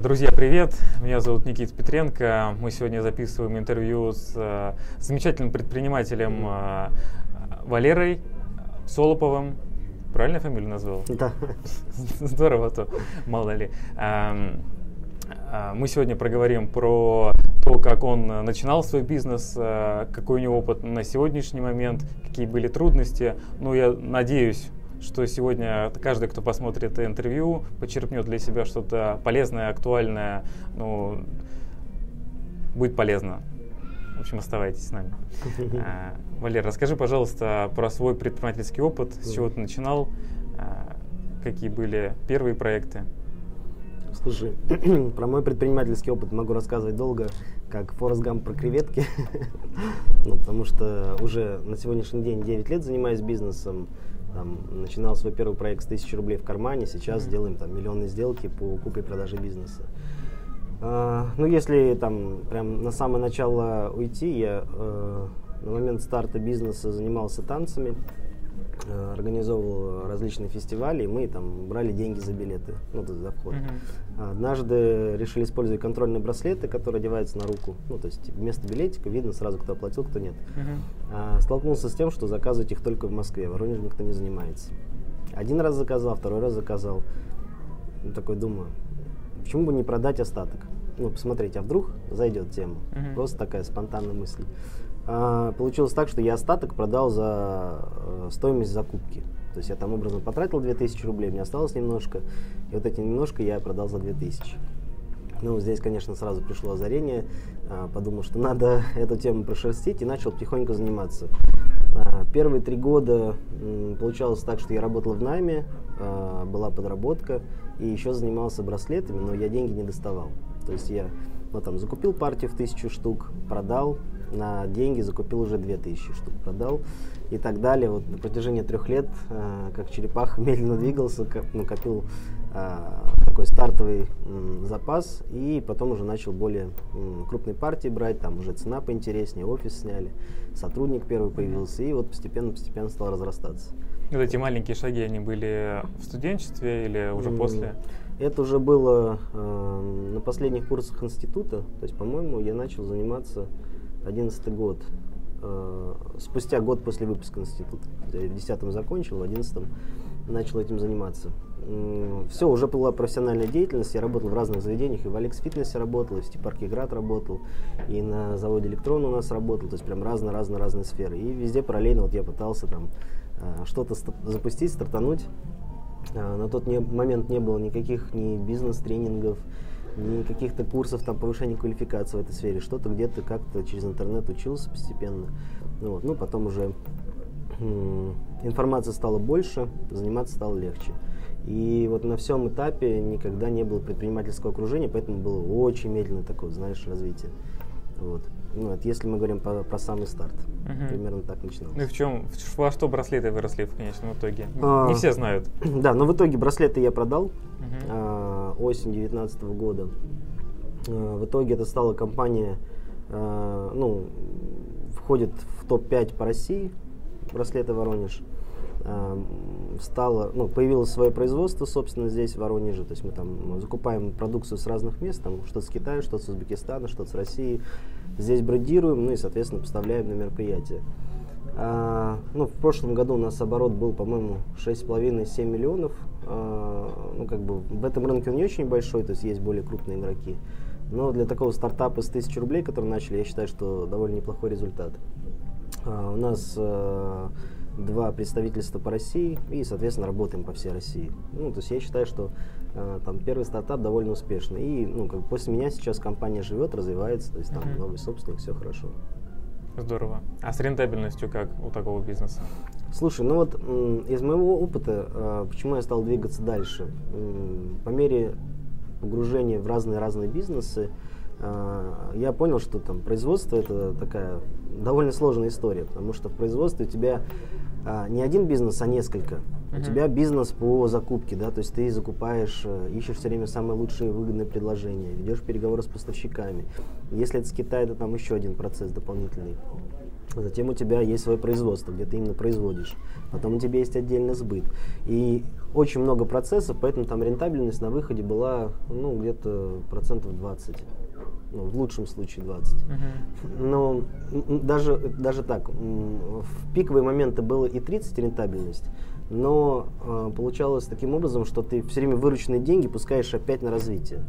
Друзья, привет! Меня зовут Никит Петренко. Мы сегодня записываем интервью с э, замечательным предпринимателем э, Валерой Солоповым. Правильно фамилию назвал? Да. Здорово, то мало ли. Эм, э, мы сегодня проговорим про то, как он начинал свой бизнес, какой у него опыт на сегодняшний момент, какие были трудности. Ну, я надеюсь, что сегодня каждый, кто посмотрит интервью, почерпнет для себя что-то полезное, актуальное, ну, будет полезно. В общем, оставайтесь с нами. А, Валер, расскажи, пожалуйста, про свой предпринимательский опыт, с чего ты начинал, а, какие были первые проекты. Слушай, про мой предпринимательский опыт могу рассказывать долго, как Форест Гамп про креветки, ну, потому что уже на сегодняшний день 9 лет занимаюсь бизнесом, там, начинал свой первый проект с 1000 рублей в кармане, сейчас mm-hmm. делаем там миллионные сделки по купе и продаже бизнеса. А, ну, если там прям на самое начало уйти, я э, на момент старта бизнеса занимался танцами, организовывал различные фестивали, и мы там брали деньги за билеты, ну, за вход. Uh-huh. Однажды решили использовать контрольные браслеты, которые одеваются на руку. Ну, то есть вместо билетика видно сразу, кто оплатил, кто нет. Uh-huh. А, столкнулся с тем, что заказывать их только в Москве, в Воронеже никто не занимается. Один раз заказал, второй раз заказал. Ну, такой думаю, почему бы не продать остаток? Ну, посмотреть, а вдруг зайдет тема. Uh-huh. Просто такая спонтанная мысль. А, получилось так, что я остаток продал за э, стоимость закупки. То есть я там образно потратил 2000 рублей, мне осталось немножко, и вот эти немножко я продал за 2000. Ну, здесь, конечно, сразу пришло озарение, а, подумал, что надо эту тему прошерстить и начал потихоньку заниматься. А, первые три года получалось так, что я работал в найме, была подработка, и еще занимался браслетами, но я деньги не доставал. То есть я ну, там, закупил партию в тысячу штук, продал, на деньги закупил уже 2000 штук, продал и так далее. Вот на протяжении трех лет, э, как черепаха, медленно двигался, ну, копил э, такой стартовый э, запас и потом уже начал более э, крупные партии брать, там уже цена поинтереснее, офис сняли, сотрудник первый появился и вот постепенно-постепенно стал разрастаться. Вот эти маленькие шаги, они были в студенчестве или уже после? Это уже было э, на последних курсах института, то есть, по-моему, я начал заниматься 11 год, э, спустя год после выпуска института. Я в 10 закончил, в 11 начал этим заниматься. Все, уже была профессиональная деятельность, я работал в разных заведениях, и в Алекс Фитнесе работал, и в Степарке Град работал, и на заводе Электрон у нас работал, то есть прям разные-разные-разные сферы. И везде параллельно вот я пытался там э, что-то запустить, стартануть. Э, на тот не, момент не было никаких ни бизнес-тренингов, ни каких-то курсов там повышения квалификации в этой сфере. Что-то где-то как-то через интернет учился постепенно. Вот. ну потом уже информации стало больше, заниматься стало легче. И вот на всем этапе никогда не было предпринимательского окружения, поэтому было очень медленное такое, знаешь, развитие. Вот. Ну, это если мы говорим про, про самый старт. Угу. Примерно так начиналось. Ну и в чем, во что браслеты выросли в конечном итоге? А, Не все знают. Да, но в итоге браслеты я продал угу. а, осень 2019 года. А, в итоге это стала компания, а, ну, входит в топ-5 по России, браслеты Воронеж. Стало, ну, появилось свое производство, собственно, здесь, в Воронеже. То есть мы там закупаем продукцию с разных мест, там что-то с Китая, что-то с Узбекистана, что-то с России здесь брендируем, ну и, соответственно, поставляем на мероприятия. А, ну, в прошлом году у нас оборот был, по-моему, 6,5-7 миллионов. А, ну, как бы в этом рынке он не очень большой, то есть есть более крупные игроки. Но для такого стартапа с 1000 рублей, который начали, я считаю, что довольно неплохой результат. А, у нас а, два представительства по России и, соответственно, работаем по всей России. Ну, то есть я считаю, что э, там первый стартап довольно успешный. И ну, как после меня сейчас компания живет, развивается, то есть там uh-huh. новый собственник, все хорошо. Здорово. А с рентабельностью как у такого бизнеса? Слушай, ну вот из моего опыта, э, почему я стал двигаться дальше? По мере погружения в разные-разные бизнесы, э, я понял, что там производство это такая довольно сложная история, потому что в производстве у тебя а, не один бизнес, а несколько. Uh-huh. У тебя бизнес по закупке, да, то есть ты закупаешь, э, ищешь все время самые лучшие выгодные предложения, ведешь переговоры с поставщиками. Если это с Китая, то там еще один процесс дополнительный. Затем у тебя есть свое производство, где ты именно производишь. Потом у тебя есть отдельный сбыт. И очень много процессов, поэтому там рентабельность на выходе была ну, где-то процентов 20 ну, в лучшем случае 20. Uh-huh. Но даже, даже так, в пиковые моменты было и 30 рентабельность, но э, получалось таким образом, что ты все время вырученные деньги пускаешь опять на развитие.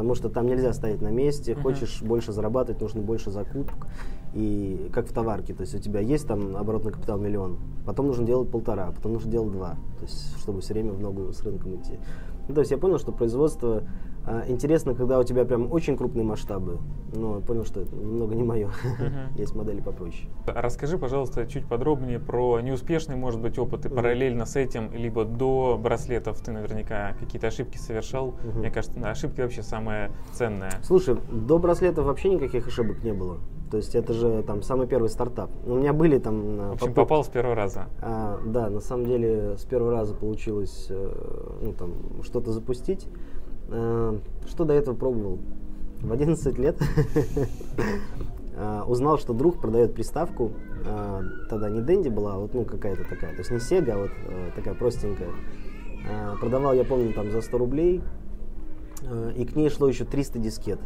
Потому что там нельзя стоять на месте, uh-huh. хочешь больше зарабатывать, нужно больше закупок. И как в товарке, то есть у тебя есть там оборотный капитал миллион, потом нужно делать полтора, потом нужно делать два, то есть чтобы все время в ногу с рынком идти. Ну, то есть я понял, что производство а, интересно, когда у тебя прям очень крупные масштабы, но понял, что это немного не мое. Uh-huh. Есть модели попроще. Расскажи, пожалуйста, чуть подробнее про неуспешный, может быть, опыт и uh-huh. параллельно с этим, либо до браслетов ты наверняка какие-то ошибки совершал. Uh-huh. Мне кажется, ошибки вообще самое ценное. Слушай, до браслетов вообще никаких ошибок не было. То есть это же там самый первый стартап. У меня были там... В общем, попытки. попал с первого раза. А, да, на самом деле с первого раза получилось э, ну, там, что-то запустить. Э, что до этого пробовал? В 11 лет э, узнал, что друг продает приставку. Э, тогда не Дэнди была, а вот ну какая-то такая. То есть не Sega, а вот такая простенькая. Продавал, я помню, там за 100 рублей. И к ней шло еще 300 дискет.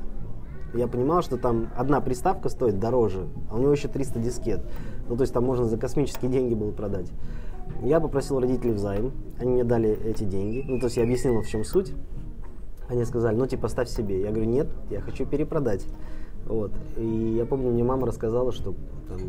Я понимал, что там одна приставка стоит дороже, а у него еще 300 дискет. Ну, то есть там можно за космические деньги было продать. Я попросил родителей взаим, они мне дали эти деньги. Ну, то есть я объяснил, в чем суть. Они сказали, ну типа ставь себе. Я говорю, нет, я хочу перепродать. Вот. И я помню, мне мама рассказала, что там,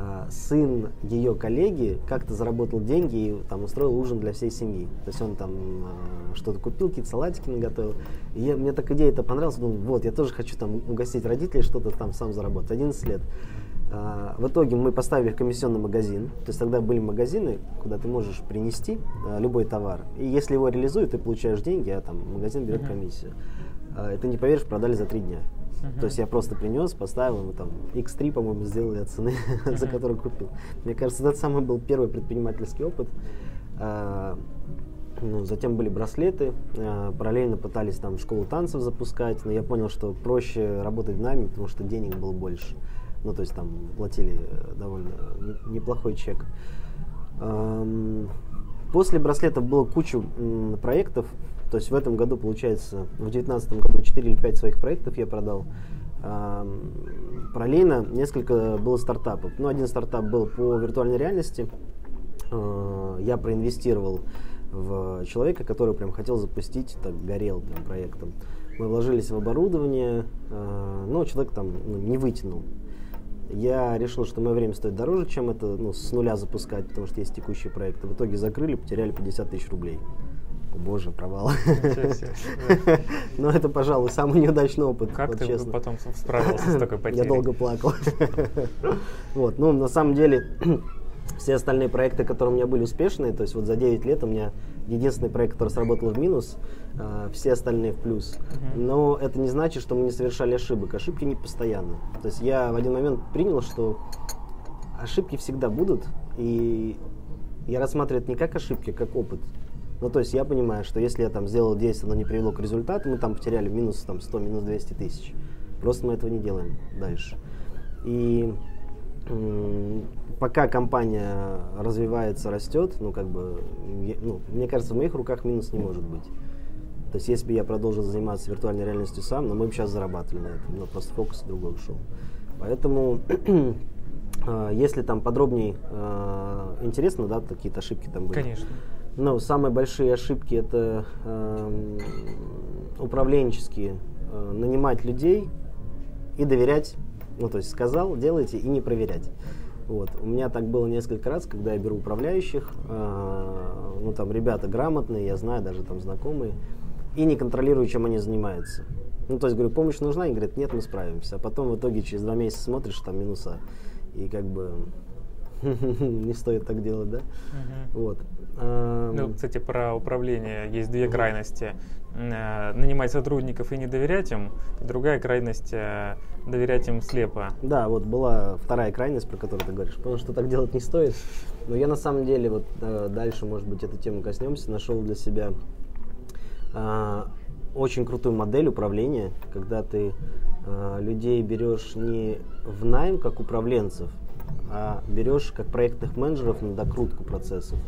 а, сын ее коллеги как-то заработал деньги и там устроил ужин для всей семьи. То есть он там а, что-то купил, какие-то салатики наготовил. И я, мне так идея это понравилась, думал, вот, я тоже хочу там угостить родителей, что-то там сам заработать. 11 лет. А, в итоге мы поставили комиссионный магазин. То есть тогда были магазины, куда ты можешь принести а, любой товар. И если его реализуют, ты получаешь деньги, а там магазин берет комиссию. А, и ты не поверишь, продали за три дня. Uh-huh. То есть я просто принес, поставил, мы там X3, по-моему, сделали от цены, uh-huh. за которую купил. Мне кажется, это самый был первый предпринимательский опыт. А, ну, затем были браслеты, а, параллельно пытались там школу танцев запускать, но я понял, что проще работать в нами, потому что денег было больше. Ну, то есть там платили э, довольно неплохой чек. После браслетов было кучу проектов. То есть в этом году, получается, в 2019 году 4 или 5 своих проектов я продал. Параллельно несколько было стартапов. Ну, один стартап был по виртуальной реальности. А, я проинвестировал в человека, который прям хотел запустить, так горел прям проектом. Мы вложились в оборудование, но человек там ну, не вытянул я решил, что мое время стоит дороже, чем это ну, с нуля запускать, потому что есть текущие проекты. В итоге закрыли, потеряли 50 тысяч рублей. О боже, провал. Но это, пожалуй, самый неудачный опыт. Как ты потом справился с такой потерей? Я долго плакал. Вот, ну, на самом деле, все остальные проекты, которые у меня были успешные, то есть вот за 9 лет у меня единственный проект, который сработал в минус, э, все остальные в плюс. Uh-huh. Но это не значит, что мы не совершали ошибок. Ошибки не постоянно. То есть я в один момент принял, что ошибки всегда будут, и я рассматриваю это не как ошибки, а как опыт. Ну, то есть я понимаю, что если я там сделал действие, но не привело к результату, мы там потеряли минус там, 100, минус 200 тысяч. Просто мы этого не делаем дальше. И пока компания развивается, растет, ну, как бы, ну, мне кажется, в моих руках минус не может быть. То есть, если бы я продолжил заниматься виртуальной реальностью сам, но мы бы сейчас зарабатывали на этом, но просто фокус другой ушел. Поэтому, а, если там подробнее а, интересно, да, какие-то ошибки там были. Конечно. Ну, самые большие ошибки это э, управленческие, нанимать людей и доверять ну, то есть сказал, делайте и не проверять. Вот. У меня так было несколько раз, когда я беру управляющих, э, ну там ребята грамотные, я знаю, даже там знакомые, и не контролирую, чем они занимаются. Ну, то есть, говорю, помощь нужна? Они говорят, нет, мы справимся. А потом в итоге через два месяца смотришь, там минуса. И как бы не стоит так делать, да? Вот. Ну, кстати, про управление есть две крайности. Э, нанимать сотрудников и не доверять им, другая крайность э, доверять им слепо. Да, вот была вторая крайность, про которую ты говоришь, потому что так делать не стоит. Но я на самом деле, вот э, дальше, может быть, эту тему коснемся, нашел для себя очень крутую модель управления, когда ты людей берешь не в найм как управленцев, а берешь как проектных менеджеров на докрутку процессов.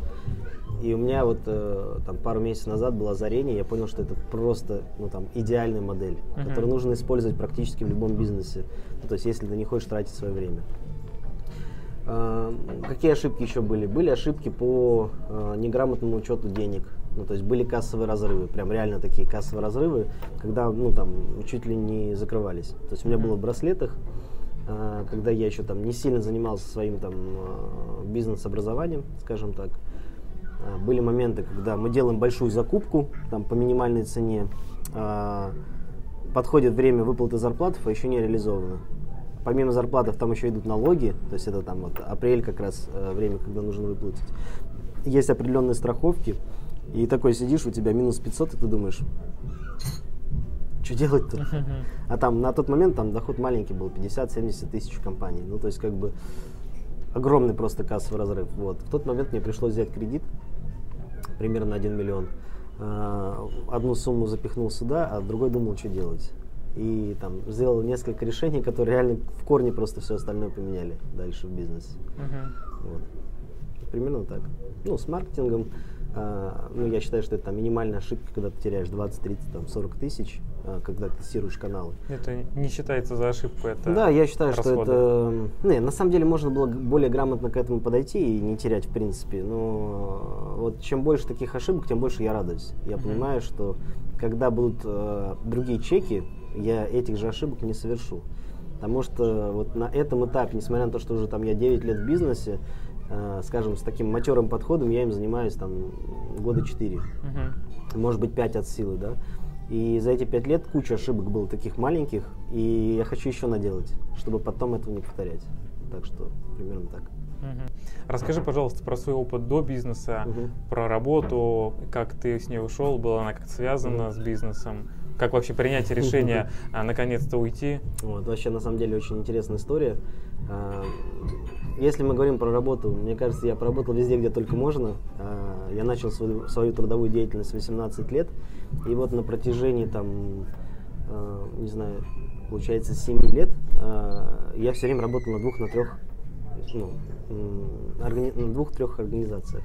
И у меня вот э, там пару месяцев назад было озарение, я понял, что это просто ну, там, идеальная модель, uh-huh. которую нужно использовать практически в любом бизнесе. Ну, то есть, если ты не хочешь тратить свое время. Э, какие ошибки еще были? Были ошибки по э, неграмотному учету денег. Ну, то есть были кассовые разрывы, прям реально такие кассовые разрывы, когда, ну, там, чуть ли не закрывались. То есть у меня было в браслетах, э, когда я еще там не сильно занимался своим там э, бизнес-образованием, скажем так, были моменты, когда мы делаем большую закупку там, по минимальной цене, а, подходит время выплаты зарплат, а еще не реализовано. Помимо зарплатов там еще идут налоги, то есть это там вот апрель как раз э, время, когда нужно выплатить. Есть определенные страховки, и такой сидишь, у тебя минус 500, и ты думаешь, что делать-то? А там на тот момент там доход маленький был, 50-70 тысяч компаний. Ну, то есть как бы огромный просто кассовый разрыв. Вот. В тот момент мне пришлось взять кредит, примерно 1 миллион. А, одну сумму запихнул сюда, а другой думал, что делать. И там сделал несколько решений, которые реально в корне просто все остальное поменяли дальше в бизнесе. Uh-huh. Вот. Примерно так. Ну, с маркетингом а, ну, я считаю, что это там, минимальная ошибка, когда ты теряешь 20, 30, там, 40 тысяч, когда тестируешь каналы. Это не считается за ошибку, это Да, я считаю, расходы. что это... Не, на самом деле можно было более грамотно к этому подойти и не терять, в принципе. Но вот чем больше таких ошибок, тем больше я радуюсь. Я mm-hmm. понимаю, что когда будут э, другие чеки, я этих же ошибок не совершу. Потому что вот на этом этапе, несмотря на то, что уже там я 9 лет в бизнесе, Э, скажем, с таким матерым подходом я им занимаюсь там года 4, uh-huh. может быть 5 от силы, да. И за эти 5 лет куча ошибок было таких маленьких, и я хочу еще наделать, чтобы потом этого не повторять. Так что примерно так. Угу. Расскажи, пожалуйста, про свой опыт до бизнеса, угу. про работу, как ты с ней ушел, была она как связана угу. с бизнесом, как вообще принять решение а, наконец-то уйти? Вот, вообще, на самом деле, очень интересная история. А, если мы говорим про работу, мне кажется, я поработал везде, где только можно. А, я начал свою, свою трудовую деятельность в 18 лет. И вот на протяжении, там, а, не знаю, получается, 7 лет я все время работал на двух, на трех, ну, на двух-трех организациях.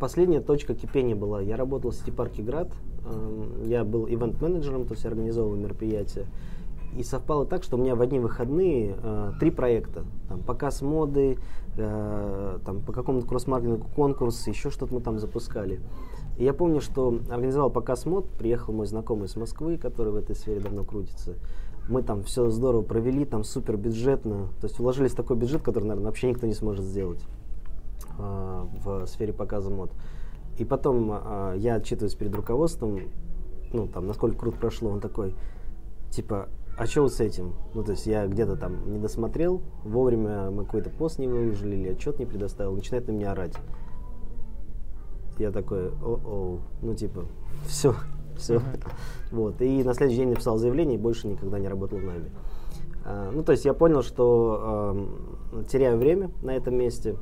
Последняя точка кипения была, я работал в сити-парке «Град», я был ивент-менеджером, то есть организовывал мероприятия. И совпало так, что у меня в одни выходные э, три проекта. Там, показ моды, э, там, по какому-то кросс-маркетингу конкурс, еще что-то мы там запускали. И я помню, что организовал показ мод, приехал мой знакомый из Москвы, который в этой сфере давно крутится. Мы там все здорово провели, там супер бюджетно. То есть вложились в такой бюджет, который, наверное, вообще никто не сможет сделать э, в сфере показа мод. И потом э, я отчитываюсь перед руководством, ну, там, насколько круто прошло, он такой, типа, а что вот с этим? Ну, то есть я где-то там не досмотрел, вовремя мы какой-то пост не выложили или отчет не предоставил, начинает на меня орать. Я такой, о-о, ну, типа, все, все. Uh-huh. Вот, и на следующий день написал заявление и больше никогда не работал в найме. А, ну, то есть я понял, что э, теряю время на этом месте,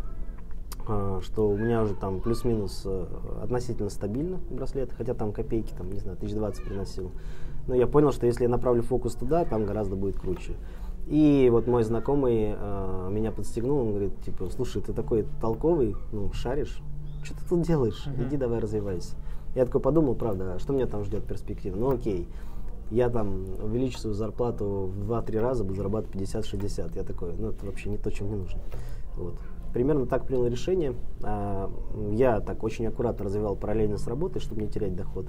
э, что у меня уже там плюс-минус э, относительно стабильно браслет, хотя там копейки, там, не знаю, 1020 приносил. Но я понял, что если я направлю фокус туда, там гораздо будет круче. И вот мой знакомый э, меня подстегнул, он говорит, типа, слушай, ты такой толковый, ну, шаришь, что ты тут делаешь? Uh-huh. Иди давай развивайся. Я такой подумал, правда, а что меня там ждет перспектива? Ну окей, я там увеличу свою зарплату в 2-3 раза, буду зарабатывать 50-60. Я такой, ну это вообще не то, чем мне нужно. Вот. Примерно так принял решение. А, я так очень аккуратно развивал параллельно с работой, чтобы не терять доход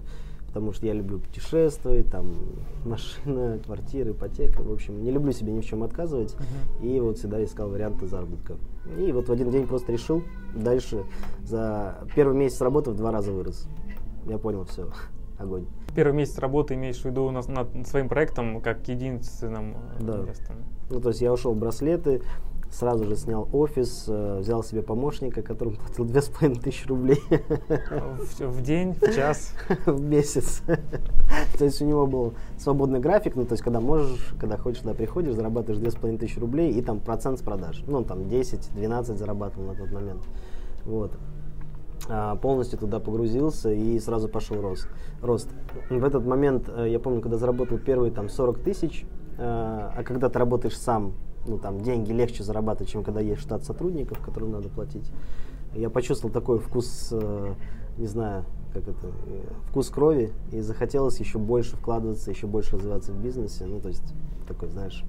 потому что я люблю путешествовать, там машина, квартира, ипотека, в общем, не люблю себе ни в чем отказывать, uh-huh. и вот всегда искал варианты заработка. И вот в один день просто решил, дальше за первый месяц работы в два раза вырос. Я понял, все, огонь. Первый месяц работы имеешь в виду у нас над своим проектом как единственным да. местом? Ну, то есть я ушел в браслеты, сразу же снял офис, э, взял себе помощника, которому платил две с половиной тысячи рублей. В, в день, в час? В месяц. То есть у него был свободный график, ну то есть когда можешь, когда хочешь, туда приходишь, зарабатываешь две с половиной тысячи рублей и там процент с продаж. Ну там 10-12 зарабатывал на тот момент. Вот. А, полностью туда погрузился и сразу пошел рост. рост. В этот момент, э, я помню, когда заработал первые там 40 тысяч, э, а когда ты работаешь сам, ну там деньги легче зарабатывать, чем когда есть штат сотрудников, которым надо платить. Я почувствовал такой вкус, э, не знаю, как это, вкус крови, и захотелось еще больше вкладываться, еще больше развиваться в бизнесе. Ну, то есть, такой, знаешь,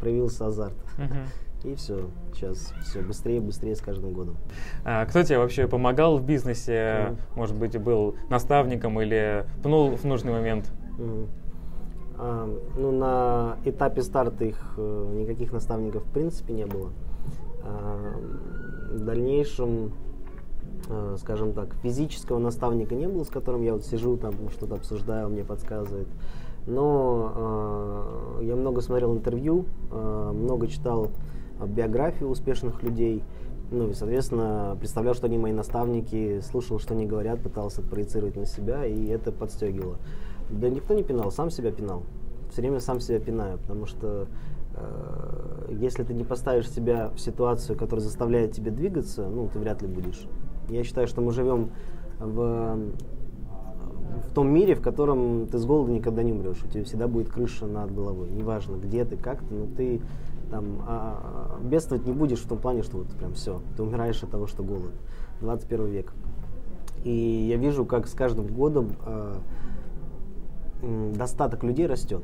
проявился азарт. Uh-huh. И все, сейчас все быстрее, быстрее с каждым годом. А кто тебе вообще помогал в бизнесе? Mm. Может быть, был наставником или пнул в нужный момент? Mm. А, ну, на этапе старта их э, никаких наставников в принципе не было. А, в дальнейшем, э, скажем так, физического наставника не было, с которым я вот сижу, там что-то обсуждаю, он мне подсказывает. Но э, я много смотрел интервью, много читал биографию успешных людей. Ну и, соответственно, представлял, что они мои наставники, слушал, что они говорят, пытался проецировать на себя, и это подстегивало. Да никто не пинал, сам себя пинал. Все время сам себя пинаю, потому что э, если ты не поставишь себя в ситуацию, которая заставляет тебя двигаться, ну, ты вряд ли будешь. Я считаю, что мы живем в, в том мире, в котором ты с голода никогда не умрешь. У тебя всегда будет крыша над головой. Неважно, где ты, как ты, но ты там, а, бедствовать не будешь в том плане, что вот прям все, ты умираешь от того, что голод. 21 век. И я вижу, как с каждым годом а, достаток людей растет.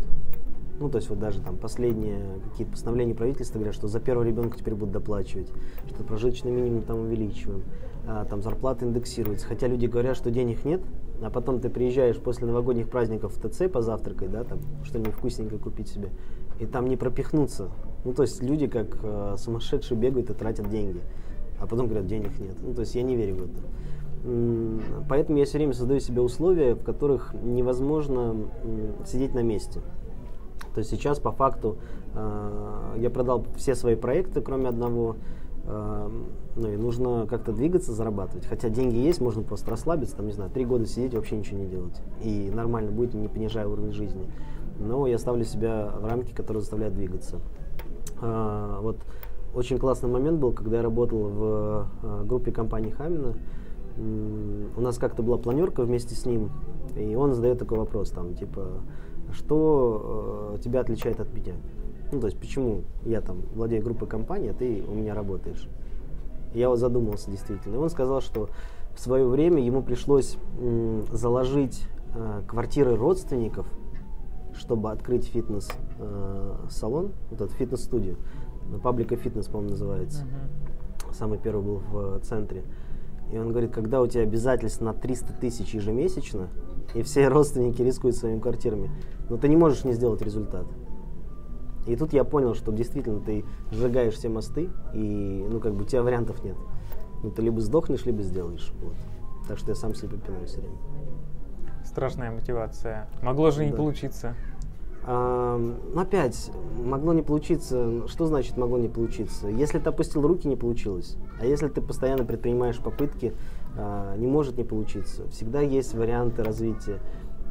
Ну, то есть вот даже там последние какие-то постановления правительства говорят, что за первого ребенка теперь будут доплачивать, что прожиточный минимум там увеличиваем, а, там зарплаты индексируются. Хотя люди говорят, что денег нет, а потом ты приезжаешь после новогодних праздников в ТЦ позавтракать, да, там что-нибудь вкусненькое купить себе, и там не пропихнуться. Ну, то есть люди как э, сумасшедшие бегают и тратят деньги, а потом говорят, денег нет. Ну, то есть я не верю в это. Поэтому я все время создаю себе условия, в которых невозможно сидеть на месте. То есть сейчас по факту э, я продал все свои проекты, кроме одного. Э, ну и нужно как-то двигаться, зарабатывать. Хотя деньги есть, можно просто расслабиться, там, не знаю, три года сидеть и вообще ничего не делать. И нормально будет, не понижая уровень жизни. Но я ставлю себя в рамки, которые заставляют двигаться. А, вот очень классный момент был, когда я работал в а, группе компании Хамина. У нас как-то была планерка вместе с ним, и он задает такой вопрос, там, типа, что э, тебя отличает от меня? Ну, то есть, почему я там владею группой компаний, а ты у меня работаешь? Я вот задумался действительно. И он сказал, что в свое время ему пришлось м, заложить э, квартиры родственников чтобы открыть фитнес-салон, э, вот этот фитнес-студию. Паблика фитнес, по-моему, называется. Uh-huh. Самый первый был в центре. И он говорит, когда у тебя обязательств на 300 тысяч ежемесячно, и все родственники рискуют своими квартирами, но ты не можешь не сделать результат. И тут я понял, что действительно ты сжигаешь все мосты, и ну как бы у тебя вариантов нет. Ну ты либо сдохнешь, либо сделаешь. Вот. Так что я сам себе пинаю все время страшная мотивация. Могло же не да. получиться. А, опять, могло не получиться. Что значит могло не получиться? Если ты опустил руки, не получилось. А если ты постоянно предпринимаешь попытки, а, не может не получиться. Всегда есть варианты развития.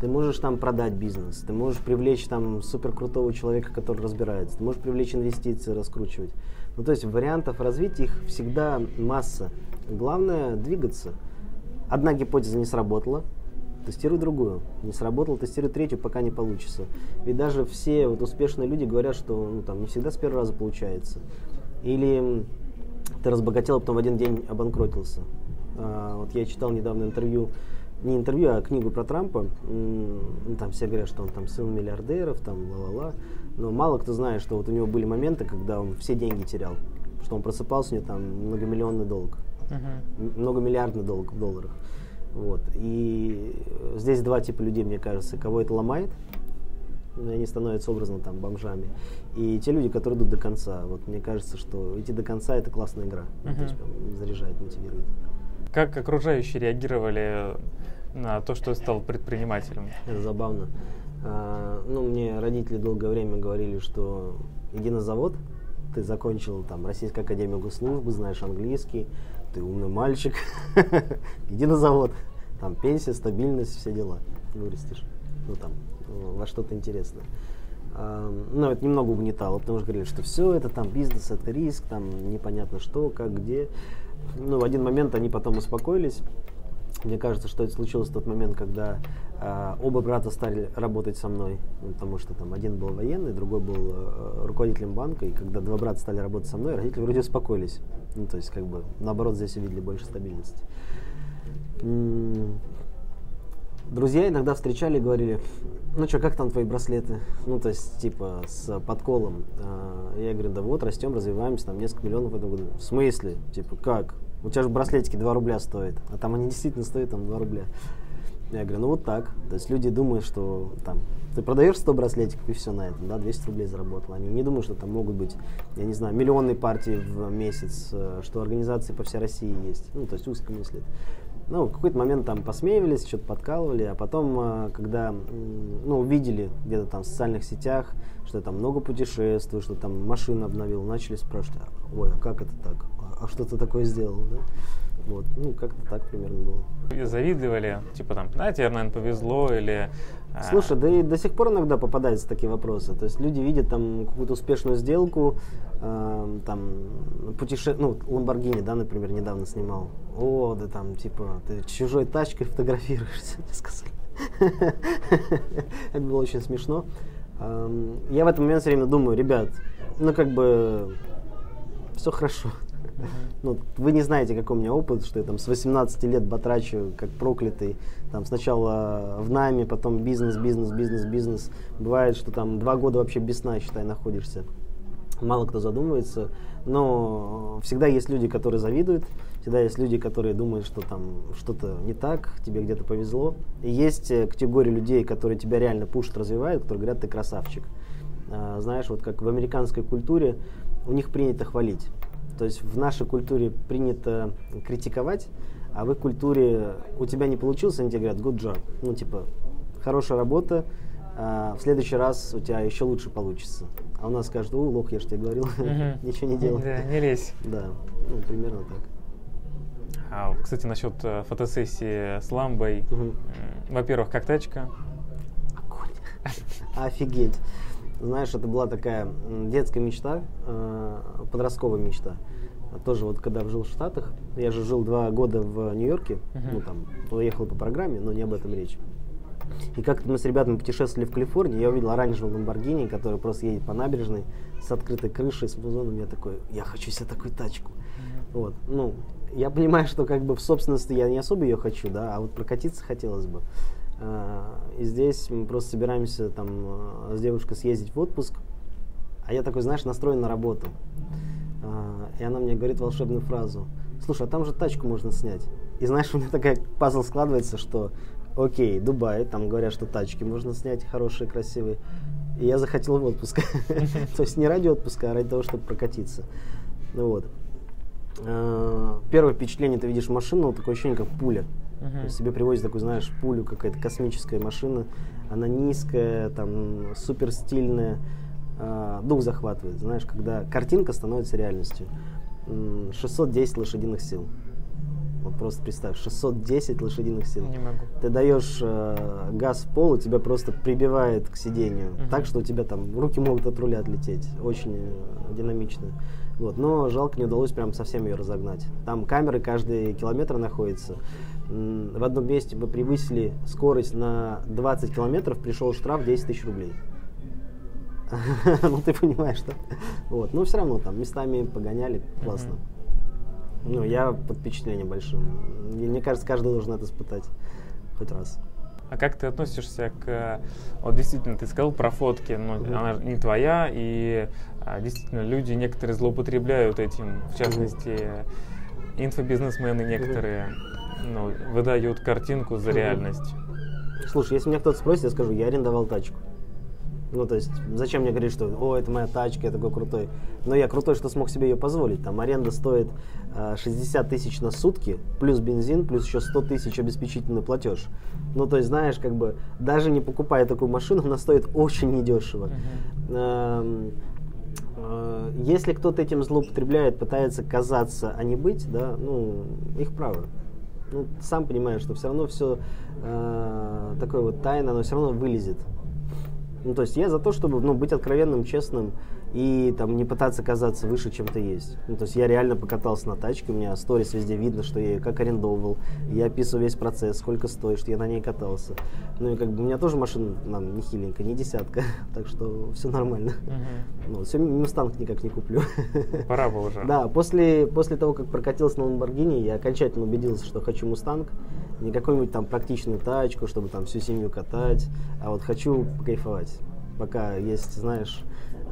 Ты можешь там продать бизнес, ты можешь привлечь там супер крутого человека, который разбирается, ты можешь привлечь инвестиции, раскручивать. Ну, то есть вариантов развития их всегда масса. Главное двигаться. Одна гипотеза не сработала, тестируй другую. Не сработал, тестируй третью, пока не получится. Ведь даже все вот успешные люди говорят, что ну, там не всегда с первого раза получается. Или ты разбогател, а потом в один день обанкротился. А, вот я читал недавно интервью, не интервью, а книгу про Трампа. Ну, там все говорят, что он там сын миллиардеров, там ла-ла-ла. Но мало кто знает, что вот у него были моменты, когда он все деньги терял. Что он просыпался, у него там многомиллионный долг. Uh-huh. Многомиллиардный долг в долларах. Вот. И здесь два типа людей, мне кажется. Кого это ломает, они становятся образно там бомжами. И те люди, которые идут до конца. Вот мне кажется, что идти до конца это классная игра. Uh-huh. то есть прям заряжает, мотивирует. Как окружающие реагировали на то, что стал предпринимателем? Это забавно. А, ну, мне родители долгое время говорили, что иди на завод, ты закончил там Российскую Академию Госслужбы, знаешь английский, ты умный мальчик, иди на завод, там пенсия, стабильность, все дела, вырастешь, ну там, во что-то интересное. Ну, это немного угнетало, потому что говорили, что все это там бизнес, это риск, там непонятно что, как, где. Ну, в один момент они потом успокоились. Мне кажется, что это случилось в тот момент, когда э, оба брата стали работать со мной, потому что там один был военный, другой был э, руководителем банка, и когда два брата стали работать со мной, родители вроде успокоились. Ну, то есть, как бы, наоборот, здесь увидели больше стабильности. Друзья иногда встречали и говорили, ну что, как там твои браслеты? Ну, то есть, типа, с подколом. А, я говорю, да вот, растем, развиваемся, там несколько миллионов в этом году. В смысле? Типа, как? У тебя же браслетики 2 рубля стоят, а там они действительно стоят там 2 рубля. Я говорю, ну вот так. То есть люди думают, что там ты продаешь 100 браслетиков и все на этом, да, 200 рублей заработал. Они не думают, что там могут быть, я не знаю, миллионные партии в месяц, э, что организации по всей России есть. Ну, то есть узко мыслят. Ну, в какой-то момент там посмеивались, что-то подкалывали, а потом, э, когда, ну, увидели где-то там в социальных сетях, что там много путешествую, что там машину обновил, начали спрашивать, ой, а как это так? А, а что ты такое сделал, да? Вот, ну, как-то так примерно было. И завидовали, типа там, да, тебе, наверное, повезло, или... А, Слушай, да и до сих пор иногда попадаются такие вопросы. То есть люди видят там какую-то успешную сделку, э, там, путеше... ну, Ламборгини, да, например, недавно снимал. О, да там, типа, ты чужой тачкой фотографируешься, мне сказали. Это было очень смешно. Я в этот момент все время думаю, ребят, ну как бы все хорошо. Ну, вы не знаете, какой у меня опыт, что я там с 18 лет батрачу как проклятый. Там сначала в нами, потом бизнес, бизнес, бизнес, бизнес. Бывает, что там два года вообще без сна, считай, находишься. Мало кто задумывается. Но всегда есть люди, которые завидуют. Всегда есть люди, которые думают, что там что-то не так, тебе где-то повезло. И есть э, категория людей, которые тебя реально пушат, развивают, которые говорят, ты красавчик. А, знаешь, вот как в американской культуре у них принято хвалить. То есть в нашей культуре принято критиковать, а в их культуре у тебя не получилось, они тебе говорят good job. Ну, типа, хорошая работа, а в следующий раз у тебя еще лучше получится. А у нас скажут, у, лох, я же тебе говорил, ничего не делал. Да, не лезь. Да, ну, примерно так. А, кстати, насчет э, фотосессии с ламбой. Во-первых, как тачка? Огонь. Офигеть. Знаешь, это была такая детская мечта, э, подростковая мечта. Тоже вот когда жил в Штатах, я же жил два года в Нью-Йорке, uh-huh. ну там, уехал по программе, но не об этом речь. И как-то мы с ребятами путешествовали в Калифорнии, я увидел оранжевый Ламборгини, который просто едет по набережной с открытой крышей, с музоном. Я такой, я хочу себе такую тачку. Mm-hmm. Вот, ну, я понимаю, что как бы в собственности я не особо ее хочу, да, а вот прокатиться хотелось бы. А, и здесь мы просто собираемся там а, с девушкой съездить в отпуск, а я такой, знаешь, настроен на работу. А, и она мне говорит волшебную фразу. Слушай, а там же тачку можно снять. И знаешь, у меня такая пазл складывается, что окей, Дубай, там говорят, что тачки можно снять хорошие, красивые. И я захотел в отпуск. То есть не ради отпуска, а ради того, чтобы прокатиться. Вот. Первое впечатление, ты видишь машину, такое ощущение, как пуля. Uh-huh. Себе привозят такую, знаешь, пулю, какая-то космическая машина. Она низкая, там, супер стильная. Э, дух захватывает, знаешь, когда картинка становится реальностью. 610 лошадиных сил. Вот просто представь, 610 лошадиных сил. Не могу. Ты даешь э, газ в пол, и тебя просто прибивает к сидению. Uh-huh. Так что у тебя там руки могут от руля отлететь. Очень э, динамично. Вот. Но жалко, не удалось прям совсем ее разогнать. Там камеры каждый километр находятся в одном месте мы превысили скорость на 20 километров, пришел штраф 10 тысяч рублей. ну, ты понимаешь, что... Вот. Но все равно там местами погоняли, классно. Ну, я под впечатлением большим. Мне кажется, каждый должен это испытать хоть раз. А как ты относишься к... Вот действительно, ты сказал про фотки, но mm она не твоя, и а, действительно люди некоторые злоупотребляют этим, в частности, инфобизнесмены некоторые. Ну, выдают картинку за реальность. Слушай, если меня кто-то спросит, я скажу, я арендовал тачку. Ну, то есть, зачем мне говорить, что, о, это моя тачка, я такой крутой. Но я крутой, что смог себе ее позволить. Там аренда стоит э, 60 тысяч на сутки, плюс бензин, плюс еще 100 тысяч обеспечительный платеж. Ну, то есть, знаешь, как бы, даже не покупая такую машину, она стоит очень недешево. Uh-huh. Э, если кто-то этим злоупотребляет, пытается казаться, а не быть, да, ну, их право. Ну, сам понимаешь, что все равно все э, такое вот тайно, но все равно вылезет. Ну, то есть я за то, чтобы ну, быть откровенным, честным и там не пытаться казаться выше, чем ты есть. Ну, то есть я реально покатался на тачке, у меня сторис везде видно, что я ее как арендовал, я описываю весь процесс, сколько стоит, что я на ней катался. Ну и как бы у меня тоже машина нам не хиленькая, не десятка, так что все нормально. Угу. Ну, все Мустанг никак не куплю. Пора бы уже. Да, после, после того, как прокатился на Ламборгини, я окончательно убедился, что хочу Мустанг. Не какую-нибудь там практичную тачку, чтобы там всю семью катать, а вот хочу покайфовать. Пока есть, знаешь,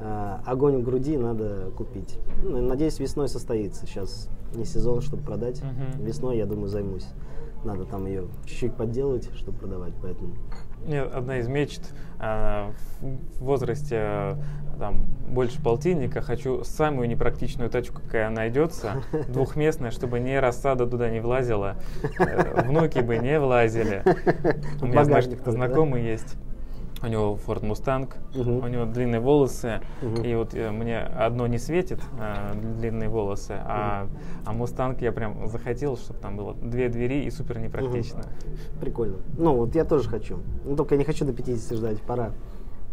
Э, огонь в груди надо купить. Ну, надеюсь, весной состоится. Сейчас не сезон, чтобы продать. Весной, я думаю, займусь. Надо там ее чуть-чуть подделать, чтобы продавать, поэтому. Одна из мечт э, в возрасте э, там, больше полтинника хочу самую непрактичную тачку, какая найдется, двухместная, чтобы ни рассада туда не влазила, э, внуки бы не влазили. У меня знакомый есть у него Ford Mustang, угу. у него длинные волосы, угу. и вот э, мне одно не светит, э, длинные волосы, а, а Mustang я прям захотел, чтобы там было две двери и супер непрактично. Угу. Прикольно. Ну, вот я тоже хочу. Ну, только я не хочу до 50 ждать, пора.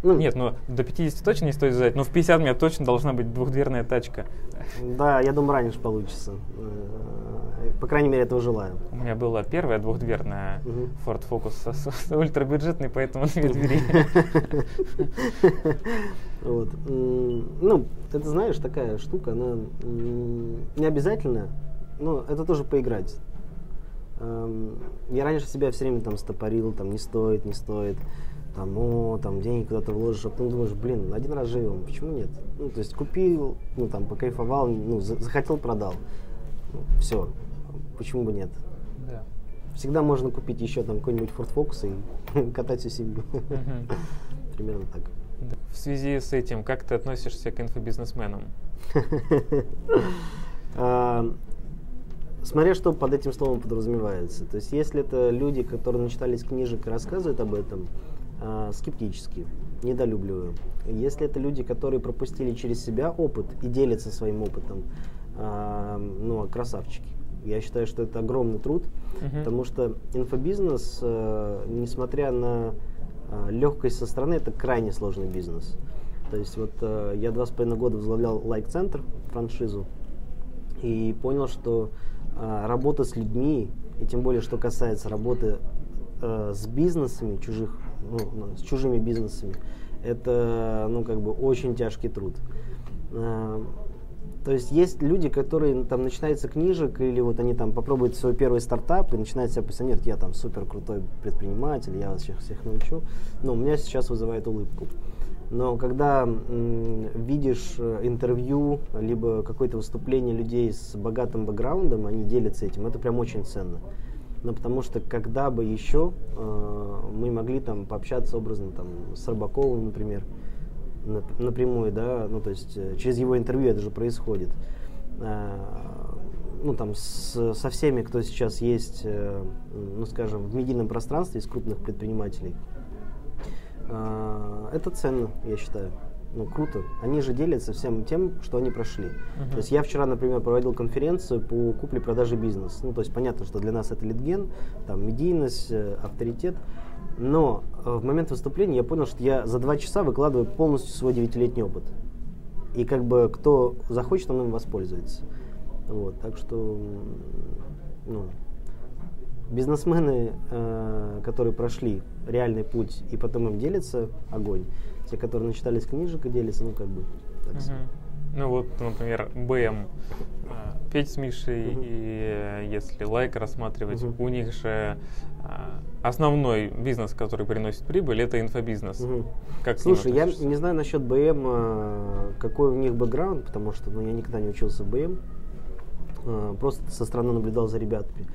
Ну, Нет, ну до 50 точно не стоит ждать, но в 50 у меня точно должна быть двухдверная тачка. Да, я думаю, раньше получится. Э, по крайней мере, этого желаю. У меня была первая двухдверная угу. Ford Focus с, с, ультрабюджетный, поэтому две двери. Вот. Ну, это знаешь, такая штука, она не обязательно, но это тоже поиграть. Эм, я раньше себя все время там стопорил, там не стоит, не стоит там, о, там деньги куда-то вложишь, а потом думаешь, блин, один раз живем, почему нет? Ну, то есть купил, ну, там, покайфовал, ну, захотел, продал. Ну, все, почему бы нет? Да. Всегда можно купить еще там какой-нибудь Ford Focus и катать всю семью. Примерно так. В связи с этим, как ты относишься к инфобизнесменам? А, смотря что под этим словом подразумевается. То есть, если это люди, которые начитались книжек и рассказывают об этом, э, скептически, недолюбливаю. Если это люди, которые пропустили через себя опыт и делятся своим опытом, э, ну, красавчики. Я считаю, что это огромный труд, uh-huh. потому что инфобизнес, э, несмотря на э, легкость со стороны, это крайне сложный бизнес. То есть вот э, я два с половиной года возглавлял лайк-центр, франшизу, и понял, что э, работа с людьми, и тем более, что касается работы э, с бизнесами чужих ну, ну, с чужими бизнесами, это, ну, как бы очень тяжкий труд. А, то есть есть люди, которые там начинаются книжек, или вот они там попробуют свой первый стартап и начинают себя позиционировать, я там супер крутой предприниматель, я вас всех, всех научу. Но у меня сейчас вызывает улыбку. Но когда м, видишь э, интервью, либо какое-то выступление людей с богатым бэкграундом, они делятся этим, это прям очень ценно но ну, потому что когда бы еще э, мы могли там пообщаться образно там с Рыбаковым, например, нап- напрямую, да, ну то есть э, через его интервью это же происходит. Э, ну там с, со всеми, кто сейчас есть, э, ну скажем, в медийном пространстве из крупных предпринимателей. Э, это ценно, я считаю ну, круто. Они же делятся всем тем, что они прошли. Uh-huh. То есть я вчера, например, проводил конференцию по купле-продаже бизнеса. Ну, то есть понятно, что для нас это литген, там, медийность, э, авторитет. Но э, в момент выступления я понял, что я за два часа выкладываю полностью свой девятилетний опыт. И как бы кто захочет, он им воспользуется. Вот, так что, ну, бизнесмены, э, которые прошли реальный путь и потом им делятся, огонь. Те, которые начитались книжек и делятся, ну, как бы, так угу. Ну вот, например, БМ, а, Петь с Мишей, угу. и если лайк рассматривать, угу. у них же а, основной бизнес, который приносит прибыль, это инфобизнес. Угу. Как Слушай, я не знаю насчет БМ, а, какой у них бэкграунд, потому что ну, я никогда не учился в БМ, просто со стороны наблюдал за ребятами.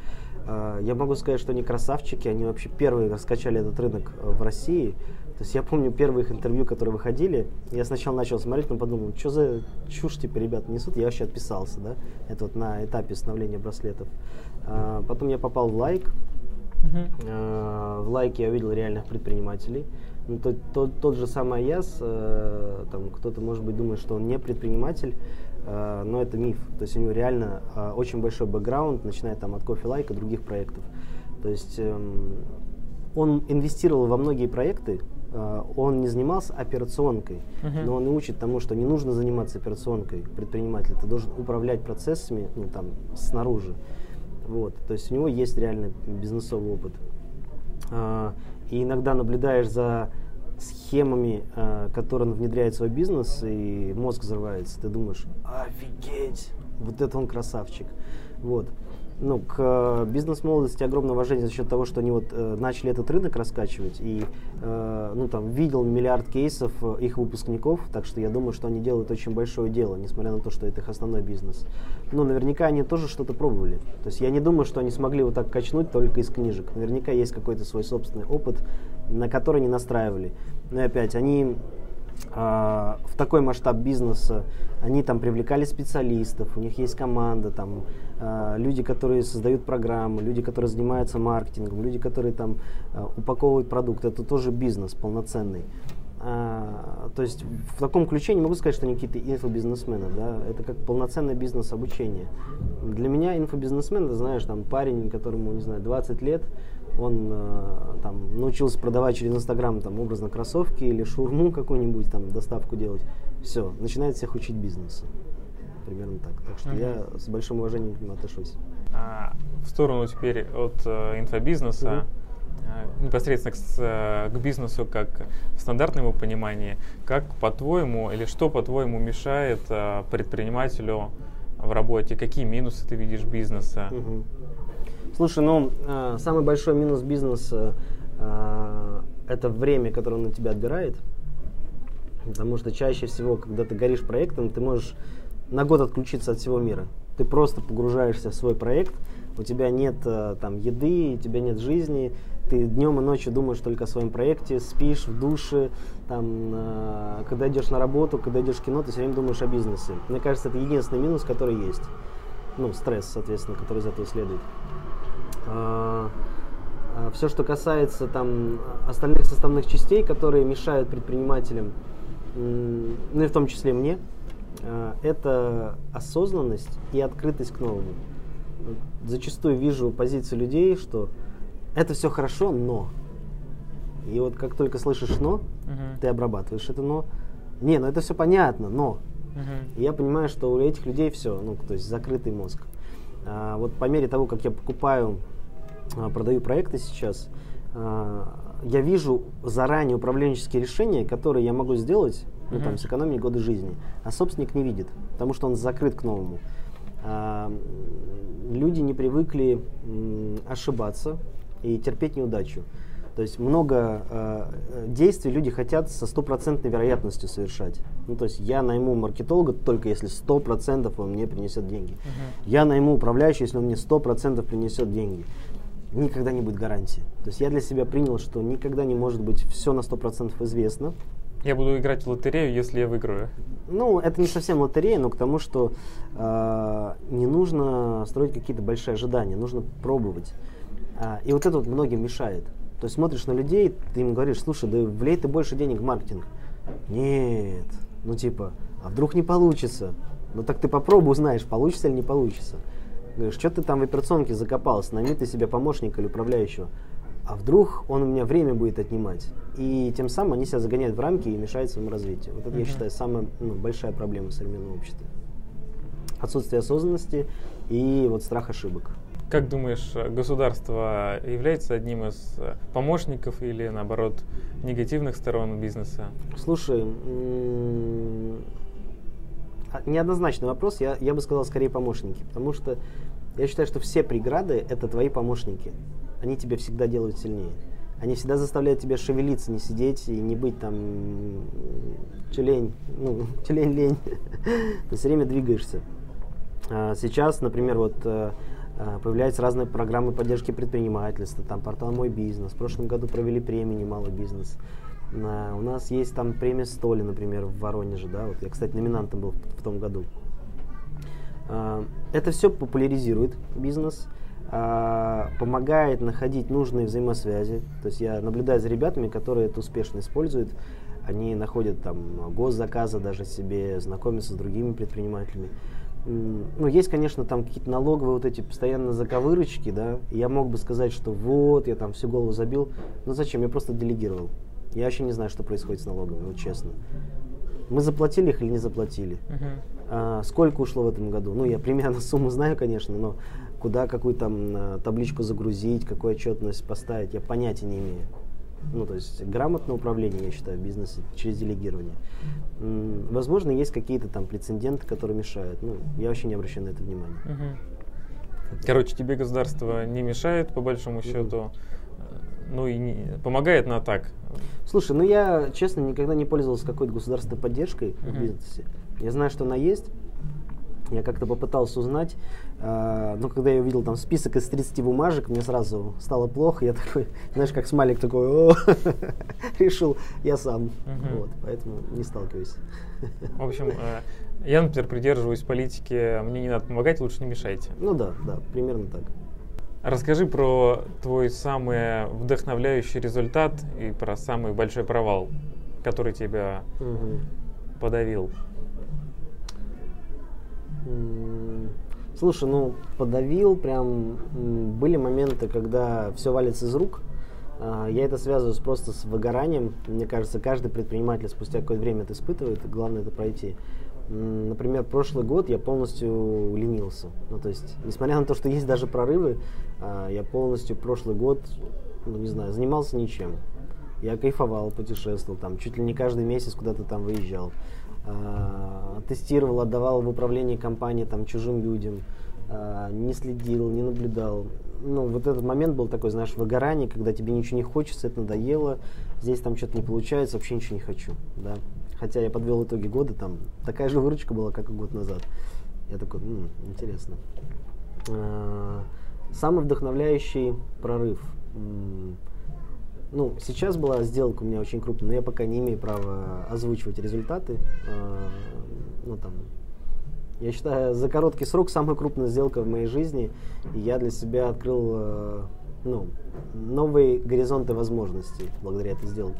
Я могу сказать, что они красавчики, они вообще первые раскачали этот рынок в России. То есть я помню первые их интервью, которые выходили, я сначала начал смотреть, но подумал, что за чушь типа ребята несут, я вообще отписался, да, это вот на этапе становления браслетов. А, потом я попал в лайк, uh-huh. а, в лайке я увидел реальных предпринимателей, Ну, тот, тот, тот же самый Аяс, э, там кто-то, может быть, думает, что он не предприниматель, э, но это миф. То есть у него реально э, очень большой бэкграунд, начиная там от кофе лайка других проектов. То есть э, он инвестировал во многие проекты, он не занимался операционкой, uh-huh. но он и учит тому, что не нужно заниматься операционкой предприниматель, ты должен управлять процессами ну, там, снаружи. Вот. То есть у него есть реально бизнесовый опыт. Э, и иногда наблюдаешь за схемами, э, которые он внедряет в свой бизнес, и мозг взрывается. Ты думаешь, офигеть, вот это он красавчик. Вот ну, к э, бизнес-молодости огромное уважение за счет того, что они вот э, начали этот рынок раскачивать и, э, ну, там, видел миллиард кейсов э, их выпускников, так что я думаю, что они делают очень большое дело, несмотря на то, что это их основной бизнес. Но наверняка они тоже что-то пробовали. То есть я не думаю, что они смогли вот так качнуть только из книжек. Наверняка есть какой-то свой собственный опыт, на который они настраивали. Но опять, они а, в такой масштаб бизнеса, они там привлекали специалистов, у них есть команда, там а, люди, которые создают программы, люди, которые занимаются маркетингом, люди, которые там а, упаковывают продукт. Это тоже бизнес полноценный. то есть в таком ключе не могу сказать, что они какие-то инфобизнесмены, да, это как полноценный бизнес обучения. Для меня инфобизнесмен, ты знаешь, там парень, которому, не знаю, 20 лет, он э, там научился продавать через Инстаграм там образно кроссовки или шурму какую-нибудь там доставку делать, все, начинает всех учить бизнесу. Примерно так. Так что uh-huh. я с большим уважением к нему отношусь. А, в сторону теперь от э, инфобизнеса, uh-huh. непосредственно к, э, к бизнесу как в стандартном его понимании, как по-твоему или что по-твоему мешает предпринимателю в работе, какие минусы ты видишь бизнеса? Uh-huh. Слушай, ну, э, самый большой минус бизнеса э, это время, которое он на тебя отбирает. Потому что чаще всего, когда ты горишь проектом, ты можешь на год отключиться от всего мира. Ты просто погружаешься в свой проект, у тебя нет э, там еды, у тебя нет жизни, ты днем и ночью думаешь только о своем проекте, спишь в душе, там, э, когда идешь на работу, когда идешь в кино, ты все время думаешь о бизнесе. Мне кажется, это единственный минус, который есть. Ну, стресс, соответственно, который из этого следует. А, а, Все, что касается там остальных составных частей, которые мешают предпринимателям, ну и в том числе мне, а, это осознанность и открытость к новому. Зачастую вижу позицию людей, что это все хорошо, но. И вот как только слышишь но, uh-huh. ты обрабатываешь это но. Не, ну это все понятно, но. Uh-huh. И я понимаю, что у этих людей все, ну, то есть закрытый мозг. А, вот по мере того, как я покупаю а, продаю проекты сейчас, а, я вижу заранее управленческие решения, которые я могу сделать, ну, там, сэкономить годы жизни, а собственник не видит, потому что он закрыт к новому. А, люди не привыкли ошибаться и терпеть неудачу. То есть много э, действий люди хотят со стопроцентной вероятностью совершать. Ну, то есть я найму маркетолога только если сто процентов он мне принесет деньги. Uh-huh. Я найму управляющего, если он мне сто процентов принесет деньги никогда не будет гарантии. То есть я для себя принял, что никогда не может быть все на 100% известно. Я буду играть в лотерею, если я выиграю. Ну, это не совсем лотерея, но к тому, что э, не нужно строить какие-то большие ожидания, нужно пробовать. А, и вот это вот многим мешает. То есть смотришь на людей, ты им говоришь, слушай, да влей ты больше денег в маркетинг. Нет, ну типа, а вдруг не получится? Ну так ты попробуй узнаешь, получится или не получится. Говоришь, что ты там в операционке закопался, найми ты себе помощника или управляющего. А вдруг он у меня время будет отнимать? И тем самым они себя загоняют в рамки и мешают своему развитию. Вот это, uh-huh. я считаю, самая ну, большая проблема современного общества. Отсутствие осознанности и вот страх ошибок. Как думаешь, государство является одним из помощников или, наоборот, негативных сторон бизнеса? Слушай, а, неоднозначный вопрос, я, я бы сказал скорее помощники, потому что я считаю, что все преграды это твои помощники. Они тебя всегда делают сильнее. Они всегда заставляют тебя шевелиться, не сидеть и не быть там тюлень, ну, тюлень-лень. Ты все время двигаешься. А, сейчас, например, вот э, э, появляются разные программы поддержки предпринимательства, там портал «Мой бизнес». В прошлом году провели премию «Немалый бизнес». У нас есть там премия Столи, например, в Воронеже, да, вот я, кстати, номинантом был в том году. А, это все популяризирует бизнес, а, помогает находить нужные взаимосвязи. То есть я наблюдаю за ребятами, которые это успешно используют. Они находят там госзаказы даже себе, знакомятся с другими предпринимателями. Ну, есть, конечно, там какие-то налоговые вот эти постоянно заковырочки, да. Я мог бы сказать, что вот, я там всю голову забил. Но зачем? Я просто делегировал. Я вообще не знаю, что происходит с налогами, вот честно. Мы заплатили их или не заплатили? Uh-huh. А, сколько ушло в этом году? Ну, я примерно сумму знаю, конечно, но куда какую там а, табличку загрузить, какую отчетность поставить, я понятия не имею. Ну, то есть грамотное управление, я считаю, бизнеса через делегирование. Возможно, есть какие-то там прецеденты, которые мешают. Ну, я вообще не обращаю на это внимания. Угу. Короче, тебе государство не мешает, по большому счету. Ну и не, помогает на так. Слушай, ну я, честно, никогда не пользовался какой-то государственной поддержкой uh-huh. в бизнесе. Я знаю, что она есть. Я как-то попытался узнать, э, но когда я увидел там список из 30 бумажек, мне сразу стало плохо. Я такой, знаешь, как смайлик такой, решил я сам. Вот, поэтому не сталкиваюсь. В общем, э, я, например, придерживаюсь политики, мне не надо помогать, лучше не мешайте. Ну да, да, примерно так. Расскажи про твой самый вдохновляющий результат и про самый большой провал, который тебя угу. подавил. Слушай, ну подавил, прям были моменты, когда все валится из рук. А, я это связываю просто с выгоранием. Мне кажется, каждый предприниматель спустя какое-то время это испытывает, главное это пройти. Например, прошлый год я полностью ленился. Ну, то есть, несмотря на то, что есть даже прорывы, а, я полностью прошлый год, ну, не знаю, занимался ничем. Я кайфовал, путешествовал, там, чуть ли не каждый месяц куда-то там выезжал. А, тестировал, отдавал в управление компанией там, чужим людям, а, не следил, не наблюдал. Ну, вот этот момент был такой, знаешь, выгорание, когда тебе ничего не хочется, это надоело, здесь там что-то не получается, вообще ничего не хочу, да. Хотя я подвел итоги года, там такая же выручка была, как и год назад. Я такой, м-м, интересно. А, самый вдохновляющий прорыв. Ну, сейчас была сделка у меня очень крупная, но я пока не имею права озвучивать результаты. А, ну, там, я считаю, за короткий срок самая крупная сделка в моей жизни. И я для себя открыл э, ну, новые горизонты возможностей благодаря этой сделке.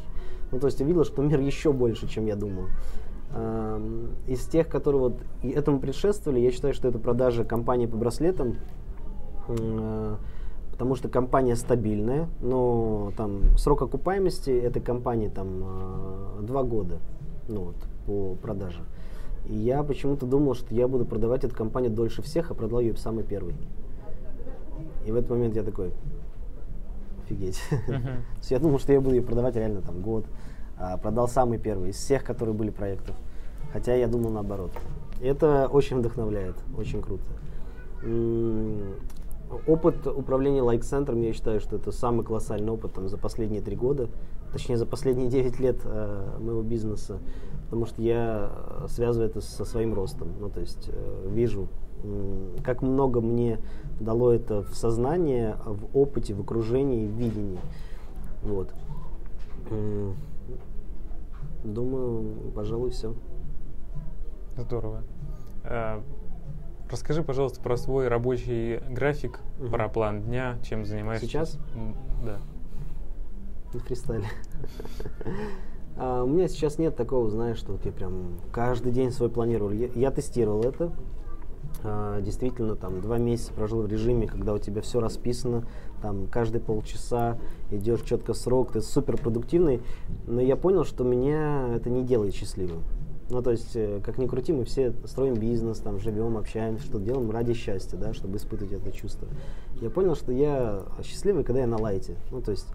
Ну, то есть видел, что мир еще больше, чем я думал. Из тех, которые вот этому предшествовали, я считаю, что это продажа компании по браслетам, потому что компания стабильная, но там срок окупаемости этой компании там э, два года ну, вот, по продаже. И я почему-то думал, что я буду продавать эту компанию дольше всех, а продал ее самый первый. И в этот момент я такой, офигеть. Uh-huh. я думал, что я буду ее продавать реально там год. А продал самый первый из всех, которые были проектов. Хотя я думал наоборот. Это очень вдохновляет, очень круто. Опыт управления лайк-центром, я считаю, что это самый колоссальный опыт там, за последние три года, точнее за последние 9 лет э, моего бизнеса, потому что я связываю это со своим ростом. Ну, то есть э, вижу как много мне дало это в сознании, в опыте, в окружении, в видении. Вот. Думаю, пожалуй, все. Здорово. Расскажи, пожалуйста, про свой рабочий график, угу. про план дня, чем занимаешься. Сейчас? Да. На фристайле. А, у меня сейчас нет такого, знаешь, что вот я прям каждый день свой планировал. Я, я тестировал это, а, действительно там два месяца прожил в режиме, когда у тебя все расписано, там каждые полчаса идешь четко срок, ты супер продуктивный, но я понял, что меня это не делает счастливым. Ну, то есть, э, как ни крути, мы все строим бизнес, там, живем, общаемся, что делаем ради счастья, да, чтобы испытывать это чувство. Я понял, что я счастливый, когда я на лайте. Ну, то есть,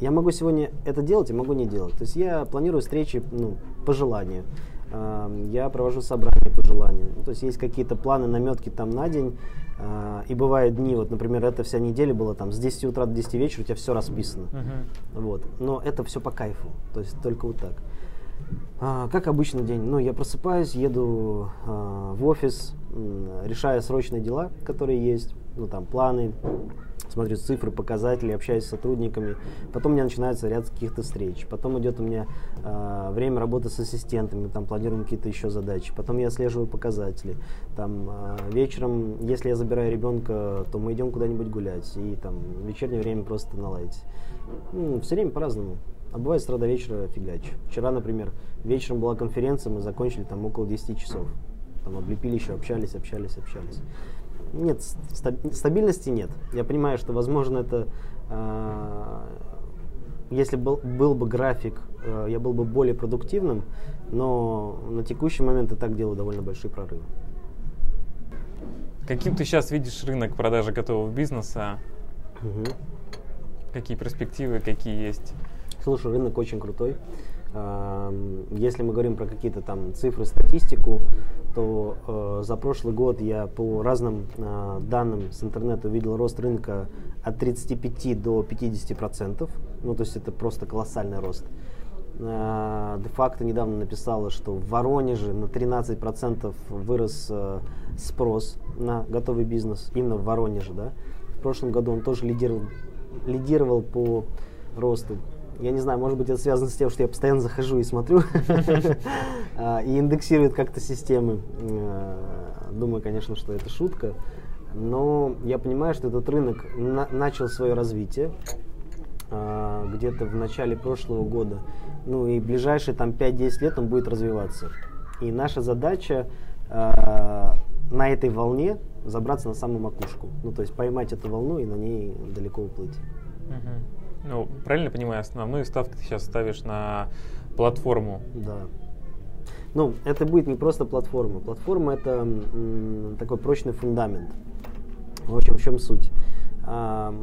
я могу сегодня это делать и могу не делать. То есть, я планирую встречи, ну, по желанию я провожу собрания по желанию. Ну, то есть есть какие-то планы, наметки там на день, а, и бывают дни, вот, например, эта вся неделя была там с 10 утра до 10 вечера, у тебя все расписано. Uh-huh. Вот. Но это все по кайфу, то есть только вот так. А, как обычный день? Ну, я просыпаюсь, еду а, в офис, решаю срочные дела, которые есть, ну, там, планы, смотрю цифры, показатели, общаюсь с сотрудниками. Потом у меня начинается ряд каких-то встреч. Потом идет у меня э, время работы с ассистентами, там планируем какие-то еще задачи. Потом я отслеживаю показатели. Там э, вечером, если я забираю ребенка, то мы идем куда-нибудь гулять. И там вечернее время просто наладить. Ну, все время по-разному. А бывает с утра до вечера фигач. Вчера, например, вечером была конференция, мы закончили там около 10 часов. Там облепили еще, общались, общались, общались. Нет, стабильности нет. Я понимаю, что, возможно, это э, если был, был бы график, э, я был бы более продуктивным, но на текущий момент я так делаю довольно большие прорывы. Каким ты сейчас видишь рынок продажи готового бизнеса? Угу. Какие перспективы, какие есть? Слушай, рынок очень крутой. Если мы говорим про какие-то там цифры, статистику, то э, за прошлый год я по разным э, данным с интернета увидел рост рынка от 35 до 50 процентов. Ну, то есть это просто колоссальный рост. Э, де-факто недавно написала, что в Воронеже на 13 процентов вырос э, спрос на готовый бизнес, именно в Воронеже, да. В прошлом году он тоже лидировал, лидировал по росту. Я не знаю, может быть, это связано с тем, что я постоянно захожу и смотрю а, и индексирует как-то системы. Э, думаю, конечно, что это шутка. Но я понимаю, что этот рынок начал свое развитие а, где-то в начале прошлого года. Ну и ближайшие там 5-10 лет он будет развиваться. И наша задача а, на этой волне забраться на самую макушку. Ну, то есть поймать эту волну и на ней далеко уплыть. Uh-huh. Ну, правильно понимаю, основную ставку ты сейчас ставишь на платформу. Да. Ну, это будет не просто платформа. Платформа это такой прочный фундамент. В общем, в чем суть? А,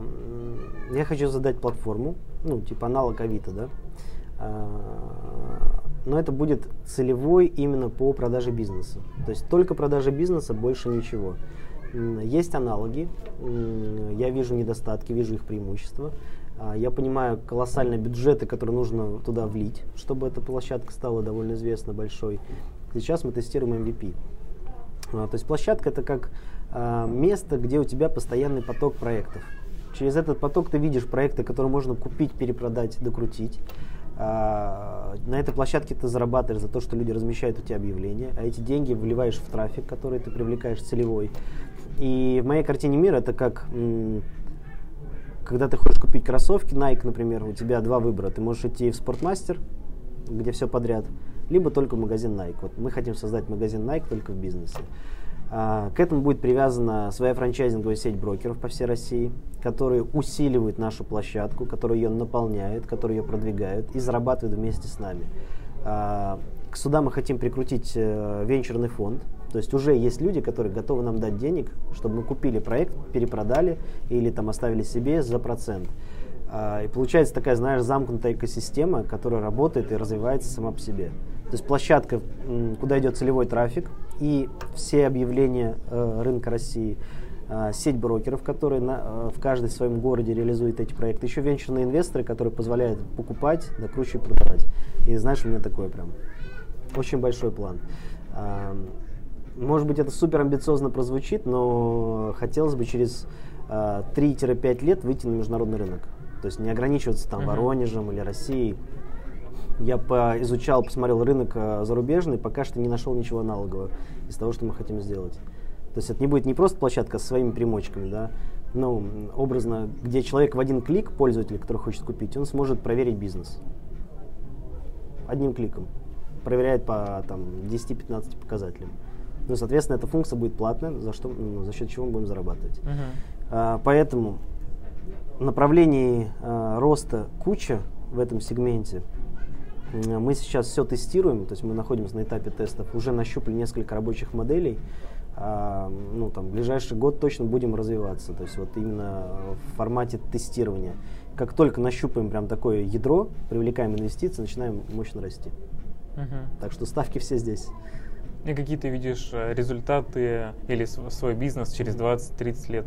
я хочу задать платформу, ну, типа аналог Авито, да? А, но это будет целевой именно по продаже бизнеса. То есть только продажа бизнеса, больше ничего. Есть аналоги, я вижу недостатки, вижу их преимущества. А, я понимаю колоссальные бюджеты, которые нужно туда влить, чтобы эта площадка стала довольно известна, большой. Сейчас мы тестируем MVP. А, то есть площадка это как а, место, где у тебя постоянный поток проектов. Через этот поток ты видишь проекты, которые можно купить, перепродать, докрутить. На этой площадке ты зарабатываешь за то, что люди размещают у тебя объявления, а эти деньги вливаешь в трафик, который ты привлекаешь целевой. И в моей картине мира это как когда ты хочешь купить кроссовки Nike, например, у тебя два выбора. Ты можешь идти в спортмастер, где все подряд, либо только в магазин Nike. Вот мы хотим создать магазин Nike только в бизнесе. А, к этому будет привязана своя франчайзинговая сеть брокеров по всей России, которые усиливают нашу площадку, которые ее наполняют, которые ее продвигают и зарабатывают вместе с нами. А, сюда мы хотим прикрутить э, венчурный фонд, то есть уже есть люди, которые готовы нам дать денег, чтобы мы купили проект, перепродали или там оставили себе за процент. А, и получается такая, знаешь, замкнутая экосистема, которая работает и развивается сама по себе. То есть площадка, куда идет целевой трафик и все объявления э, рынка России, э, сеть брокеров, которые на, э, в каждой своем городе реализуют эти проекты, еще венчурные инвесторы, которые позволяют покупать, докручивать, продавать. И знаешь, у меня такой прям очень большой план. Может быть, это супер амбициозно прозвучит, но хотелось бы через э, 3-5 лет выйти на международный рынок. То есть не ограничиваться там uh-huh. Воронежем или Россией. Я поизучал, посмотрел рынок э, зарубежный, пока что не нашел ничего аналогового из того, что мы хотим сделать. То есть это не будет не просто площадка с своими примочками, да, ну, образно, где человек в один клик, пользователь, который хочет купить, он сможет проверить бизнес. Одним кликом. Проверяет по там, 10-15 показателям. Ну, соответственно, эта функция будет платная, за, что, ну, за счет чего мы будем зарабатывать. Uh-huh. А, поэтому направлений а, роста куча в этом сегменте. Мы сейчас все тестируем, то есть мы находимся на этапе тестов, уже нащупали несколько рабочих моделей. А, ну, там, в ближайший год точно будем развиваться, то есть вот именно в формате тестирования. Как только нащупаем прям такое ядро, привлекаем инвестиции, начинаем мощно расти. Uh-huh. Так что ставки все здесь. И какие ты видишь э, результаты или свой бизнес через 20-30 лет?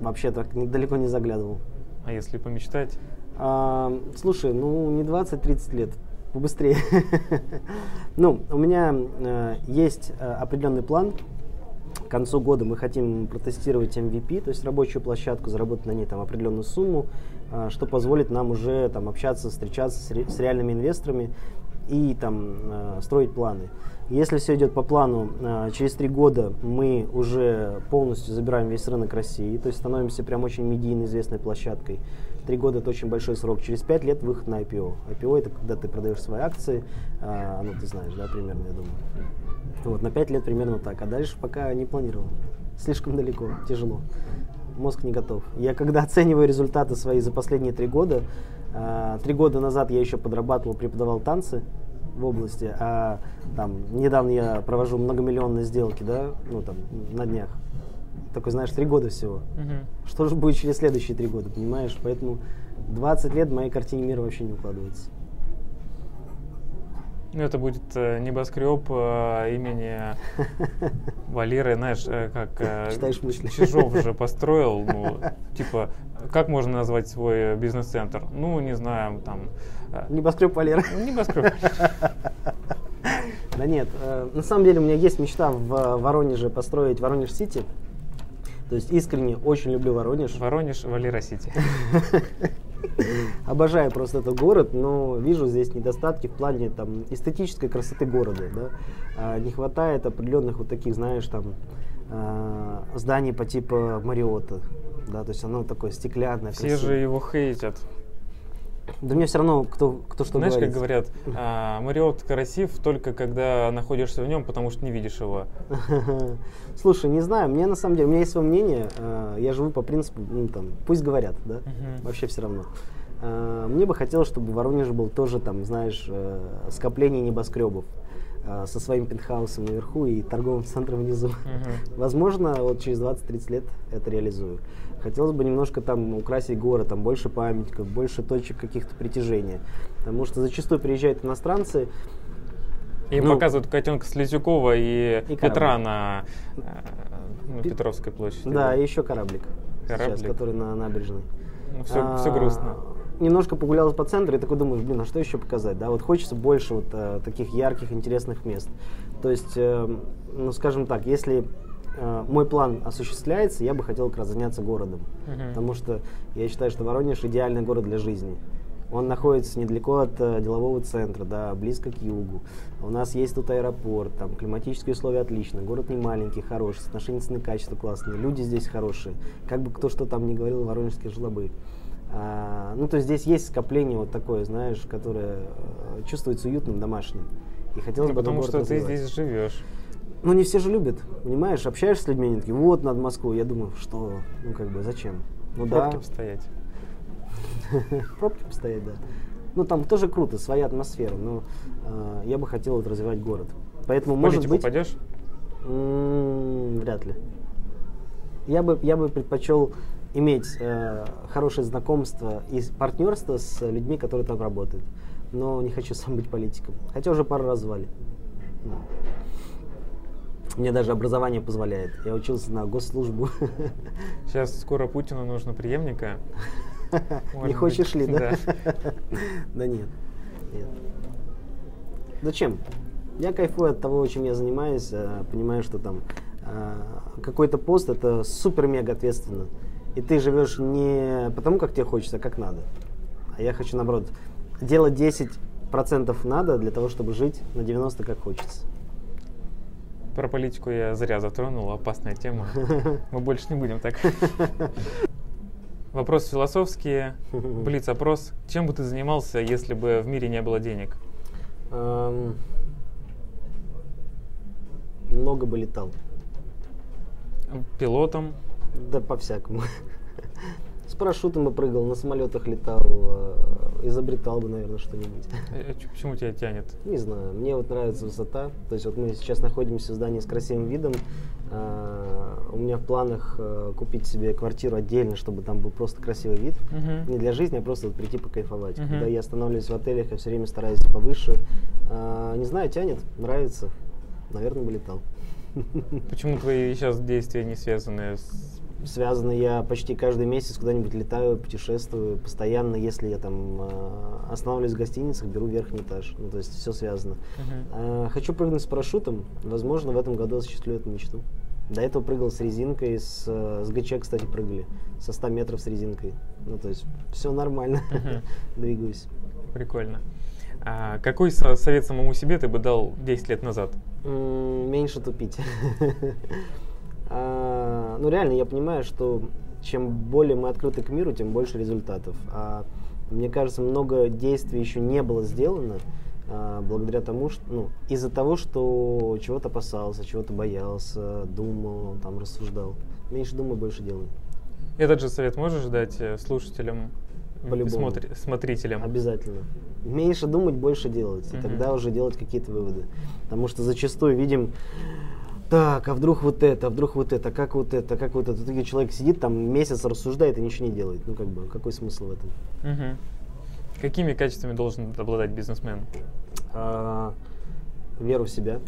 Вообще так далеко не заглядывал. А если помечтать? А, слушай, ну не 20-30 лет, побыстрее. ну, у меня э, есть э, определенный план. к концу года мы хотим протестировать MVP, то есть рабочую площадку, заработать на ней там определенную сумму, а, что позволит нам уже там общаться, встречаться с, ре, с реальными инвесторами и там а, строить планы. Если все идет по плану, а, через три года мы уже полностью забираем весь рынок России, то есть становимся прям очень медийно известной площадкой. Три года это очень большой срок. Через пять лет выход на IPO. IPO это когда ты продаешь свои акции, ну ты знаешь, да, примерно, я думаю. Вот, на пять лет примерно так. А дальше пока не планировал. Слишком далеко, тяжело. Мозг не готов. Я когда оцениваю результаты свои за последние три года, три года назад я еще подрабатывал, преподавал танцы, в области, а там недавно я провожу многомиллионные сделки, да, ну там на днях. Такой, знаешь, три года всего. Угу. Что же будет через следующие три года, понимаешь? Поэтому 20 лет в моей картине мира вообще не укладывается. Ну, это будет э, небоскреб э, имени Валеры, знаешь, э, как э, Читаешь мысли. Чижов же построил, ну, типа, как можно назвать свой бизнес-центр? Ну, не знаю, там... Э, небоскреб Валеры. Небоскреб. Да нет, э, на самом деле у меня есть мечта в Воронеже построить Воронеж-Сити. То есть искренне очень люблю Воронеж. Воронеж, Валера-Сити. Обожаю просто этот город, но вижу здесь недостатки в плане там, эстетической красоты города. Да? А, не хватает определенных вот таких, знаешь, там а, зданий по типу Мариота. Да, то есть оно такое стеклянное. Все красивое. же его хейтят. Да мне все равно, кто, кто что Знаешь, говорит. как говорят, а, Мариот красив только когда находишься в нем, потому что не видишь его. Слушай, не знаю, мне на самом деле, у меня есть свое мнение, а, я живу по принципу, ну там, пусть говорят, да, вообще все равно. А, мне бы хотелось, чтобы в Воронеже был тоже там, знаешь, э, скопление небоскребов а, со своим пентхаусом наверху и торговым центром внизу. Возможно, вот через 20-30 лет это реализую. Хотелось бы немножко там украсить город, там больше памятников, больше точек каких-то притяжения. Потому что зачастую приезжают иностранцы, и ну, показывают котенка Слезюкова и, и Петра на, э, Петровской площади. Да, да, и еще кораблик, кораблик. Сейчас, который на набережной. Ну, все, а, все грустно. Немножко погулял по центру и такой думаешь, блин, а что еще показать? Да, вот хочется больше вот а, таких ярких, интересных мест. То есть, э, ну, скажем так, если э, мой план осуществляется, я бы хотел как раз заняться городом. Uh-huh. Потому что я считаю, что Воронеж идеальный город для жизни. Он находится недалеко от э, делового центра, да, близко к югу. У нас есть тут аэропорт, там климатические условия отлично, город не маленький, хороший, соотношение цены качества классные, люди здесь хорошие. Как бы кто что там не говорил, воронежские жлобы. А, ну, то есть здесь есть скопление вот такое, знаешь, которое э, чувствуется уютным, домашним. И хотелось ну, бы потому что ты здесь живешь. Ну, не все же любят, понимаешь, общаешься с людьми, они такие, вот, над Москвой. Я думаю, что, ну, как бы, зачем? Ну, Пробки да. постоять. Пробки постоять, да. Ну, там тоже круто, своя атмосфера, но э, я бы хотел вот развивать город. Поэтому, может быть... пойдешь? вряд ли. Я бы, я бы предпочел иметь э, хорошее знакомство и партнерство с людьми, которые там работают. Но не хочу сам быть политиком. Хотя уже пару раз звали. Мне даже образование позволяет. Я учился на госслужбу. Сейчас скоро Путину нужно преемника. Не хочешь ли, да? Да нет. Зачем? Я кайфую от того, чем я занимаюсь, э, понимаю, что там э, какой-то пост это супер-мега ответственно. И ты живешь не потому, как тебе хочется, а как надо. А я хочу, наоборот, делать 10% надо для того, чтобы жить на 90% как хочется. Про политику я зря затронул, опасная тема. Мы больше не будем так. Вопрос философский, блиц-опрос. Чем бы ты занимался, если бы в мире не было денег? Много бы летал. Пилотом? Да по-всякому. С парашютом бы прыгал, на самолетах летал, э, изобретал бы, наверное, что-нибудь. А почему тебя тянет? Не знаю. Мне вот нравится высота. То есть вот мы сейчас находимся в здании с красивым видом. У меня в планах э, купить себе квартиру отдельно, чтобы там был просто красивый вид. Uh-huh. Не для жизни, а просто вот прийти покайфовать. Uh-huh. Когда я останавливаюсь в отелях, я все время стараюсь повыше. Не знаю, тянет, нравится. Наверное, бы летал. Почему твои сейчас действия не связаны с связано. Я почти каждый месяц куда-нибудь летаю, путешествую. Постоянно, если я там э, останавливаюсь в гостиницах, беру верхний этаж. Ну, то есть все связано. Uh-huh. Хочу прыгнуть с парашютом. Возможно, в этом году осуществлю эту мечту. До этого прыгал с резинкой, с, с ГЧ, кстати, прыгали, со 100 метров с резинкой. Ну, то есть все нормально, двигаюсь. Прикольно. А какой совет самому себе ты бы дал 10 лет назад? Меньше тупить. а, ну, реально, я понимаю, что чем более мы открыты к миру, тем больше результатов. А мне кажется, много действий еще не было сделано а, благодаря тому, что, ну, из-за того, что чего-то опасался, чего-то боялся, думал, там, рассуждал. Меньше думай, больше делай. Этот же совет можешь дать э, слушателям, смотри, смотрителям? Обязательно. Меньше думать, больше делать. И uh-huh. тогда уже делать какие-то выводы. Потому что зачастую видим так, а вдруг вот это, а вдруг вот это, как вот это, как вот это. В итоге человек сидит там месяц рассуждает и ничего не делает. Ну как бы, какой смысл в этом? Угу. Какими качествами должен обладать бизнесмен? А, веру в себя,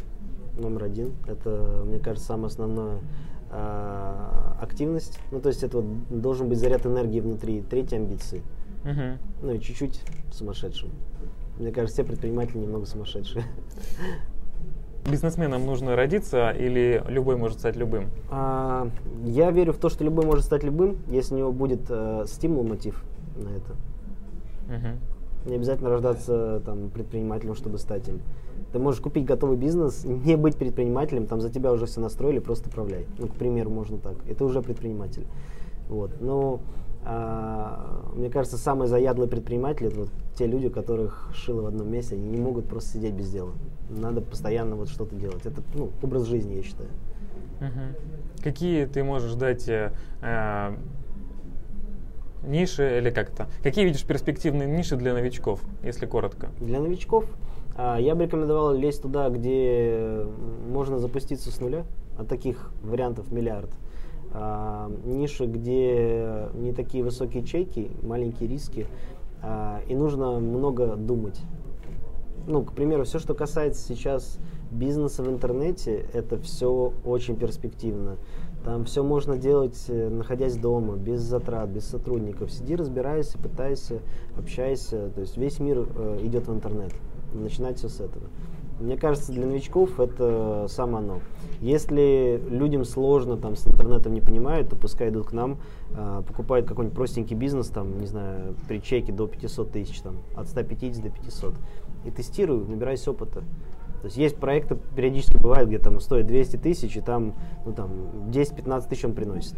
номер один. Это, мне кажется, самое основное. А, активность. Ну, то есть это вот должен быть заряд энергии внутри. Третья амбиции. Угу. Ну и чуть-чуть сумасшедшим. Мне кажется, все предприниматели немного сумасшедшие. Бизнесменам нужно родиться или любой может стать любым? А, я верю в то, что любой может стать любым, если у него будет э, стимул, мотив на это. Угу. Не обязательно рождаться там, предпринимателем, чтобы стать им. Ты можешь купить готовый бизнес, не быть предпринимателем, там за тебя уже все настроили, просто управляй. Ну, к примеру, можно так. Это уже предприниматель. Вот. Но а, мне кажется, самые заядлые предприниматели это вот те люди, которых шило в одном месте, они не могут просто сидеть без дела. Надо постоянно вот что-то делать. Это ну, образ жизни, я считаю. Угу. Какие ты можешь дать э, э, ниши или как то Какие видишь перспективные ниши для новичков, если коротко? Для новичков э, я бы рекомендовал лезть туда, где можно запуститься с нуля. А таких вариантов миллиард. А, ниши, где не такие высокие чеки, маленькие риски, а, и нужно много думать. Ну, к примеру, все, что касается сейчас бизнеса в интернете, это все очень перспективно. Там все можно делать, э, находясь дома, без затрат, без сотрудников. Сиди, разбирайся, пытайся, общайся. То есть весь мир э, идет в интернет. Начинать все с этого. Мне кажется, для новичков это самое оно. Если людям сложно там с интернетом не понимают, то пускай идут к нам, э, покупают какой-нибудь простенький бизнес, там, не знаю, при чеке до 500 тысяч, там, от 150 до 500. И тестирую, набирайся опыта. То есть есть проекты, периодически бывают, где там стоит 200 тысяч, и там, ну, там 10-15 тысяч он приносит.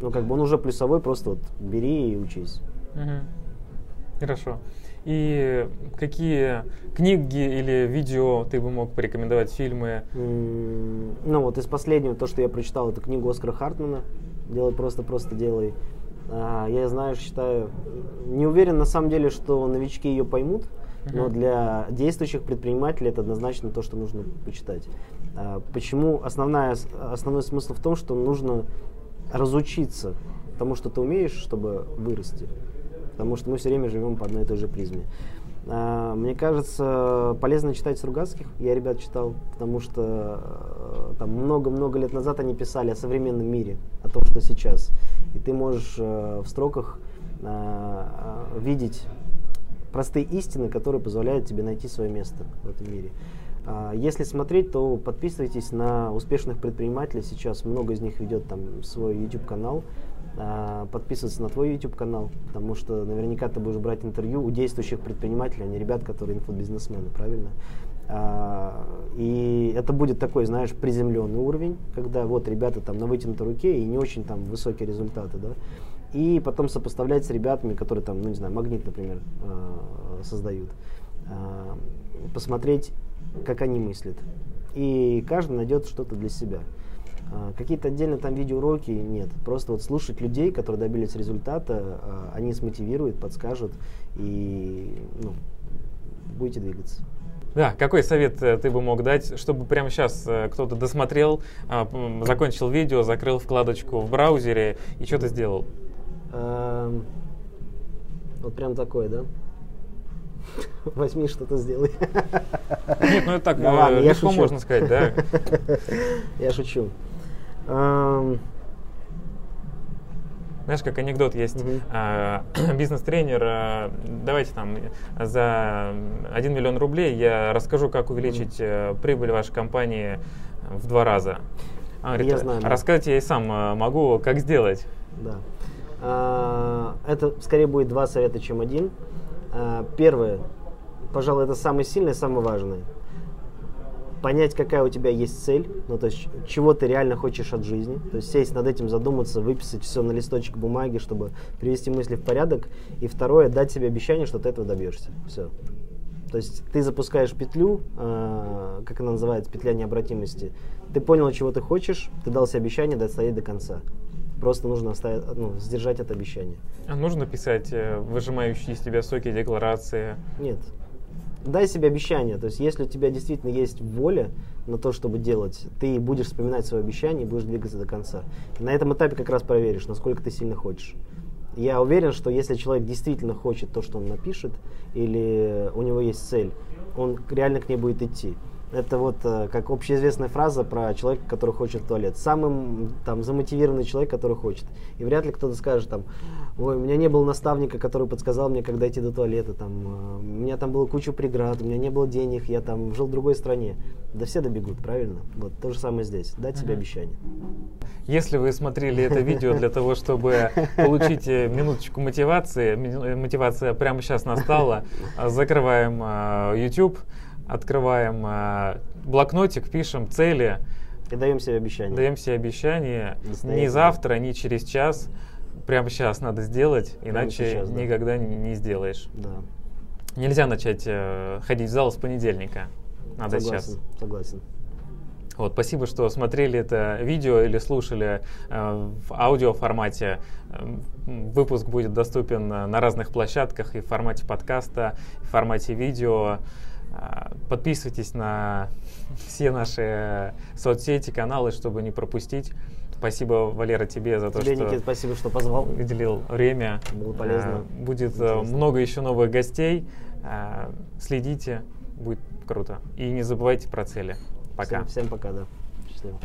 Ну, как бы он уже плюсовой, просто вот бери и учись. Угу. Хорошо. И какие книги или видео ты бы мог порекомендовать, фильмы? Mm, ну вот из последнего, то, что я прочитал, это книгу Оскара Хартмана «Делай просто, просто делай». А, я знаю, считаю, не уверен на самом деле, что новички ее поймут. Но для действующих предпринимателей это однозначно то, что нужно почитать. А, почему? Основная, основной смысл в том, что нужно разучиться тому, что ты умеешь, чтобы вырасти потому что мы все время живем по одной и той же призме. А, мне кажется, полезно читать Стругацких. Я ребят читал, потому что э, там много-много лет назад они писали о современном мире, о том, что сейчас. И ты можешь э, в строках э, видеть простые истины, которые позволяют тебе найти свое место в этом мире. А, если смотреть, то подписывайтесь на успешных предпринимателей. Сейчас много из них ведет там свой YouTube канал. А, подписываться на твой YouTube канал, потому что наверняка ты будешь брать интервью у действующих предпринимателей, а не ребят, которые инфобизнесмены, правильно? А, и это будет такой, знаешь, приземленный уровень, когда вот ребята там на вытянутой руке и не очень там высокие результаты, да, и потом сопоставлять с ребятами, которые там, ну не знаю, магнит, например, а, создают, посмотреть, как они мыслят. И каждый найдет что-то для себя. А, какие-то отдельные там видеоуроки нет. Просто вот слушать людей, которые добились результата, они смотивируют, подскажут и ну, будете двигаться. Да, какой совет э, ты бы мог дать, чтобы прямо сейчас э, кто-то досмотрел, а, закончил видео, закрыл вкладочку в браузере и что-то сделал? Эм, вот прям такое, да? Возьми что-то сделай. Нет, ну это так, да, ладно, легко можно сказать, да? Я шучу. Знаешь, как анекдот есть, mm-hmm. а, бизнес-тренер, а, давайте там за 1 миллион рублей я расскажу, как увеличить mm-hmm. прибыль вашей компании в два раза. Он говорит, Я знаю, да. рассказать я и сам э, могу, как сделать. Да. А, Это скорее будет два совета, чем один. А, Первое, пожалуй, это самое сильное, самое важное. Понять, какая у тебя есть цель, ну то есть чего ты реально хочешь от жизни. То есть сесть над этим, задуматься, выписать все на листочек бумаги, чтобы привести мысли в порядок. И второе, дать себе обещание, что ты этого добьешься. Все. То есть ты запускаешь петлю, э, как она называется, петля необратимости. Ты понял, чего ты хочешь, ты дал себе обещание достоять до конца. Просто нужно оставить, ну, сдержать это обещание. А нужно писать э, выжимающие из тебя соки декларации? Нет. Дай себе обещание. То есть, если у тебя действительно есть воля на то, чтобы делать, ты будешь вспоминать свое обещание и будешь двигаться до конца. И на этом этапе как раз проверишь, насколько ты сильно хочешь. Я уверен, что если человек действительно хочет то, что он напишет, или у него есть цель, он реально к ней будет идти. Это вот э, как общеизвестная фраза про человека, который хочет в туалет. Самый там замотивированный человек, который хочет. И вряд ли кто-то скажет там, ой, у меня не было наставника, который подсказал мне, когда идти до туалета. Там, э, у меня там было куча преград, у меня не было денег, я там жил в другой стране. Да все добегут, правильно? Вот то же самое здесь. Дать себе Мгм. обещание. Если вы смотрели это видео для того, чтобы получить э, минуточку мотивации, мотивация прямо сейчас настала, закрываем YouTube, открываем а, блокнотик, пишем цели, И даем себе обещание. даем себе обещание ни Настоятельно. завтра, ни через час, прямо сейчас надо сделать, Прямо иначе сейчас, да. никогда не, не сделаешь. Да. Нельзя начать э, ходить в зал с понедельника. Надо согласен, сейчас. согласен. Вот, спасибо, что смотрели это видео или слушали э, в аудио формате. Эм, Выпуск будет доступен э, на разных площадках и в формате подкаста, и в формате видео. Э, Подписывайтесь на все наши соцсети, каналы, чтобы не пропустить. Спасибо, Валера, тебе за то, Тебе, что Никита, спасибо, что позвал. выделил время. Было полезно. Э, Будет э, Интересно. много еще новых гостей. Э, Следите, будет круто. И не забывайте про цели. Пока. Всем, всем пока, да. Счастливо.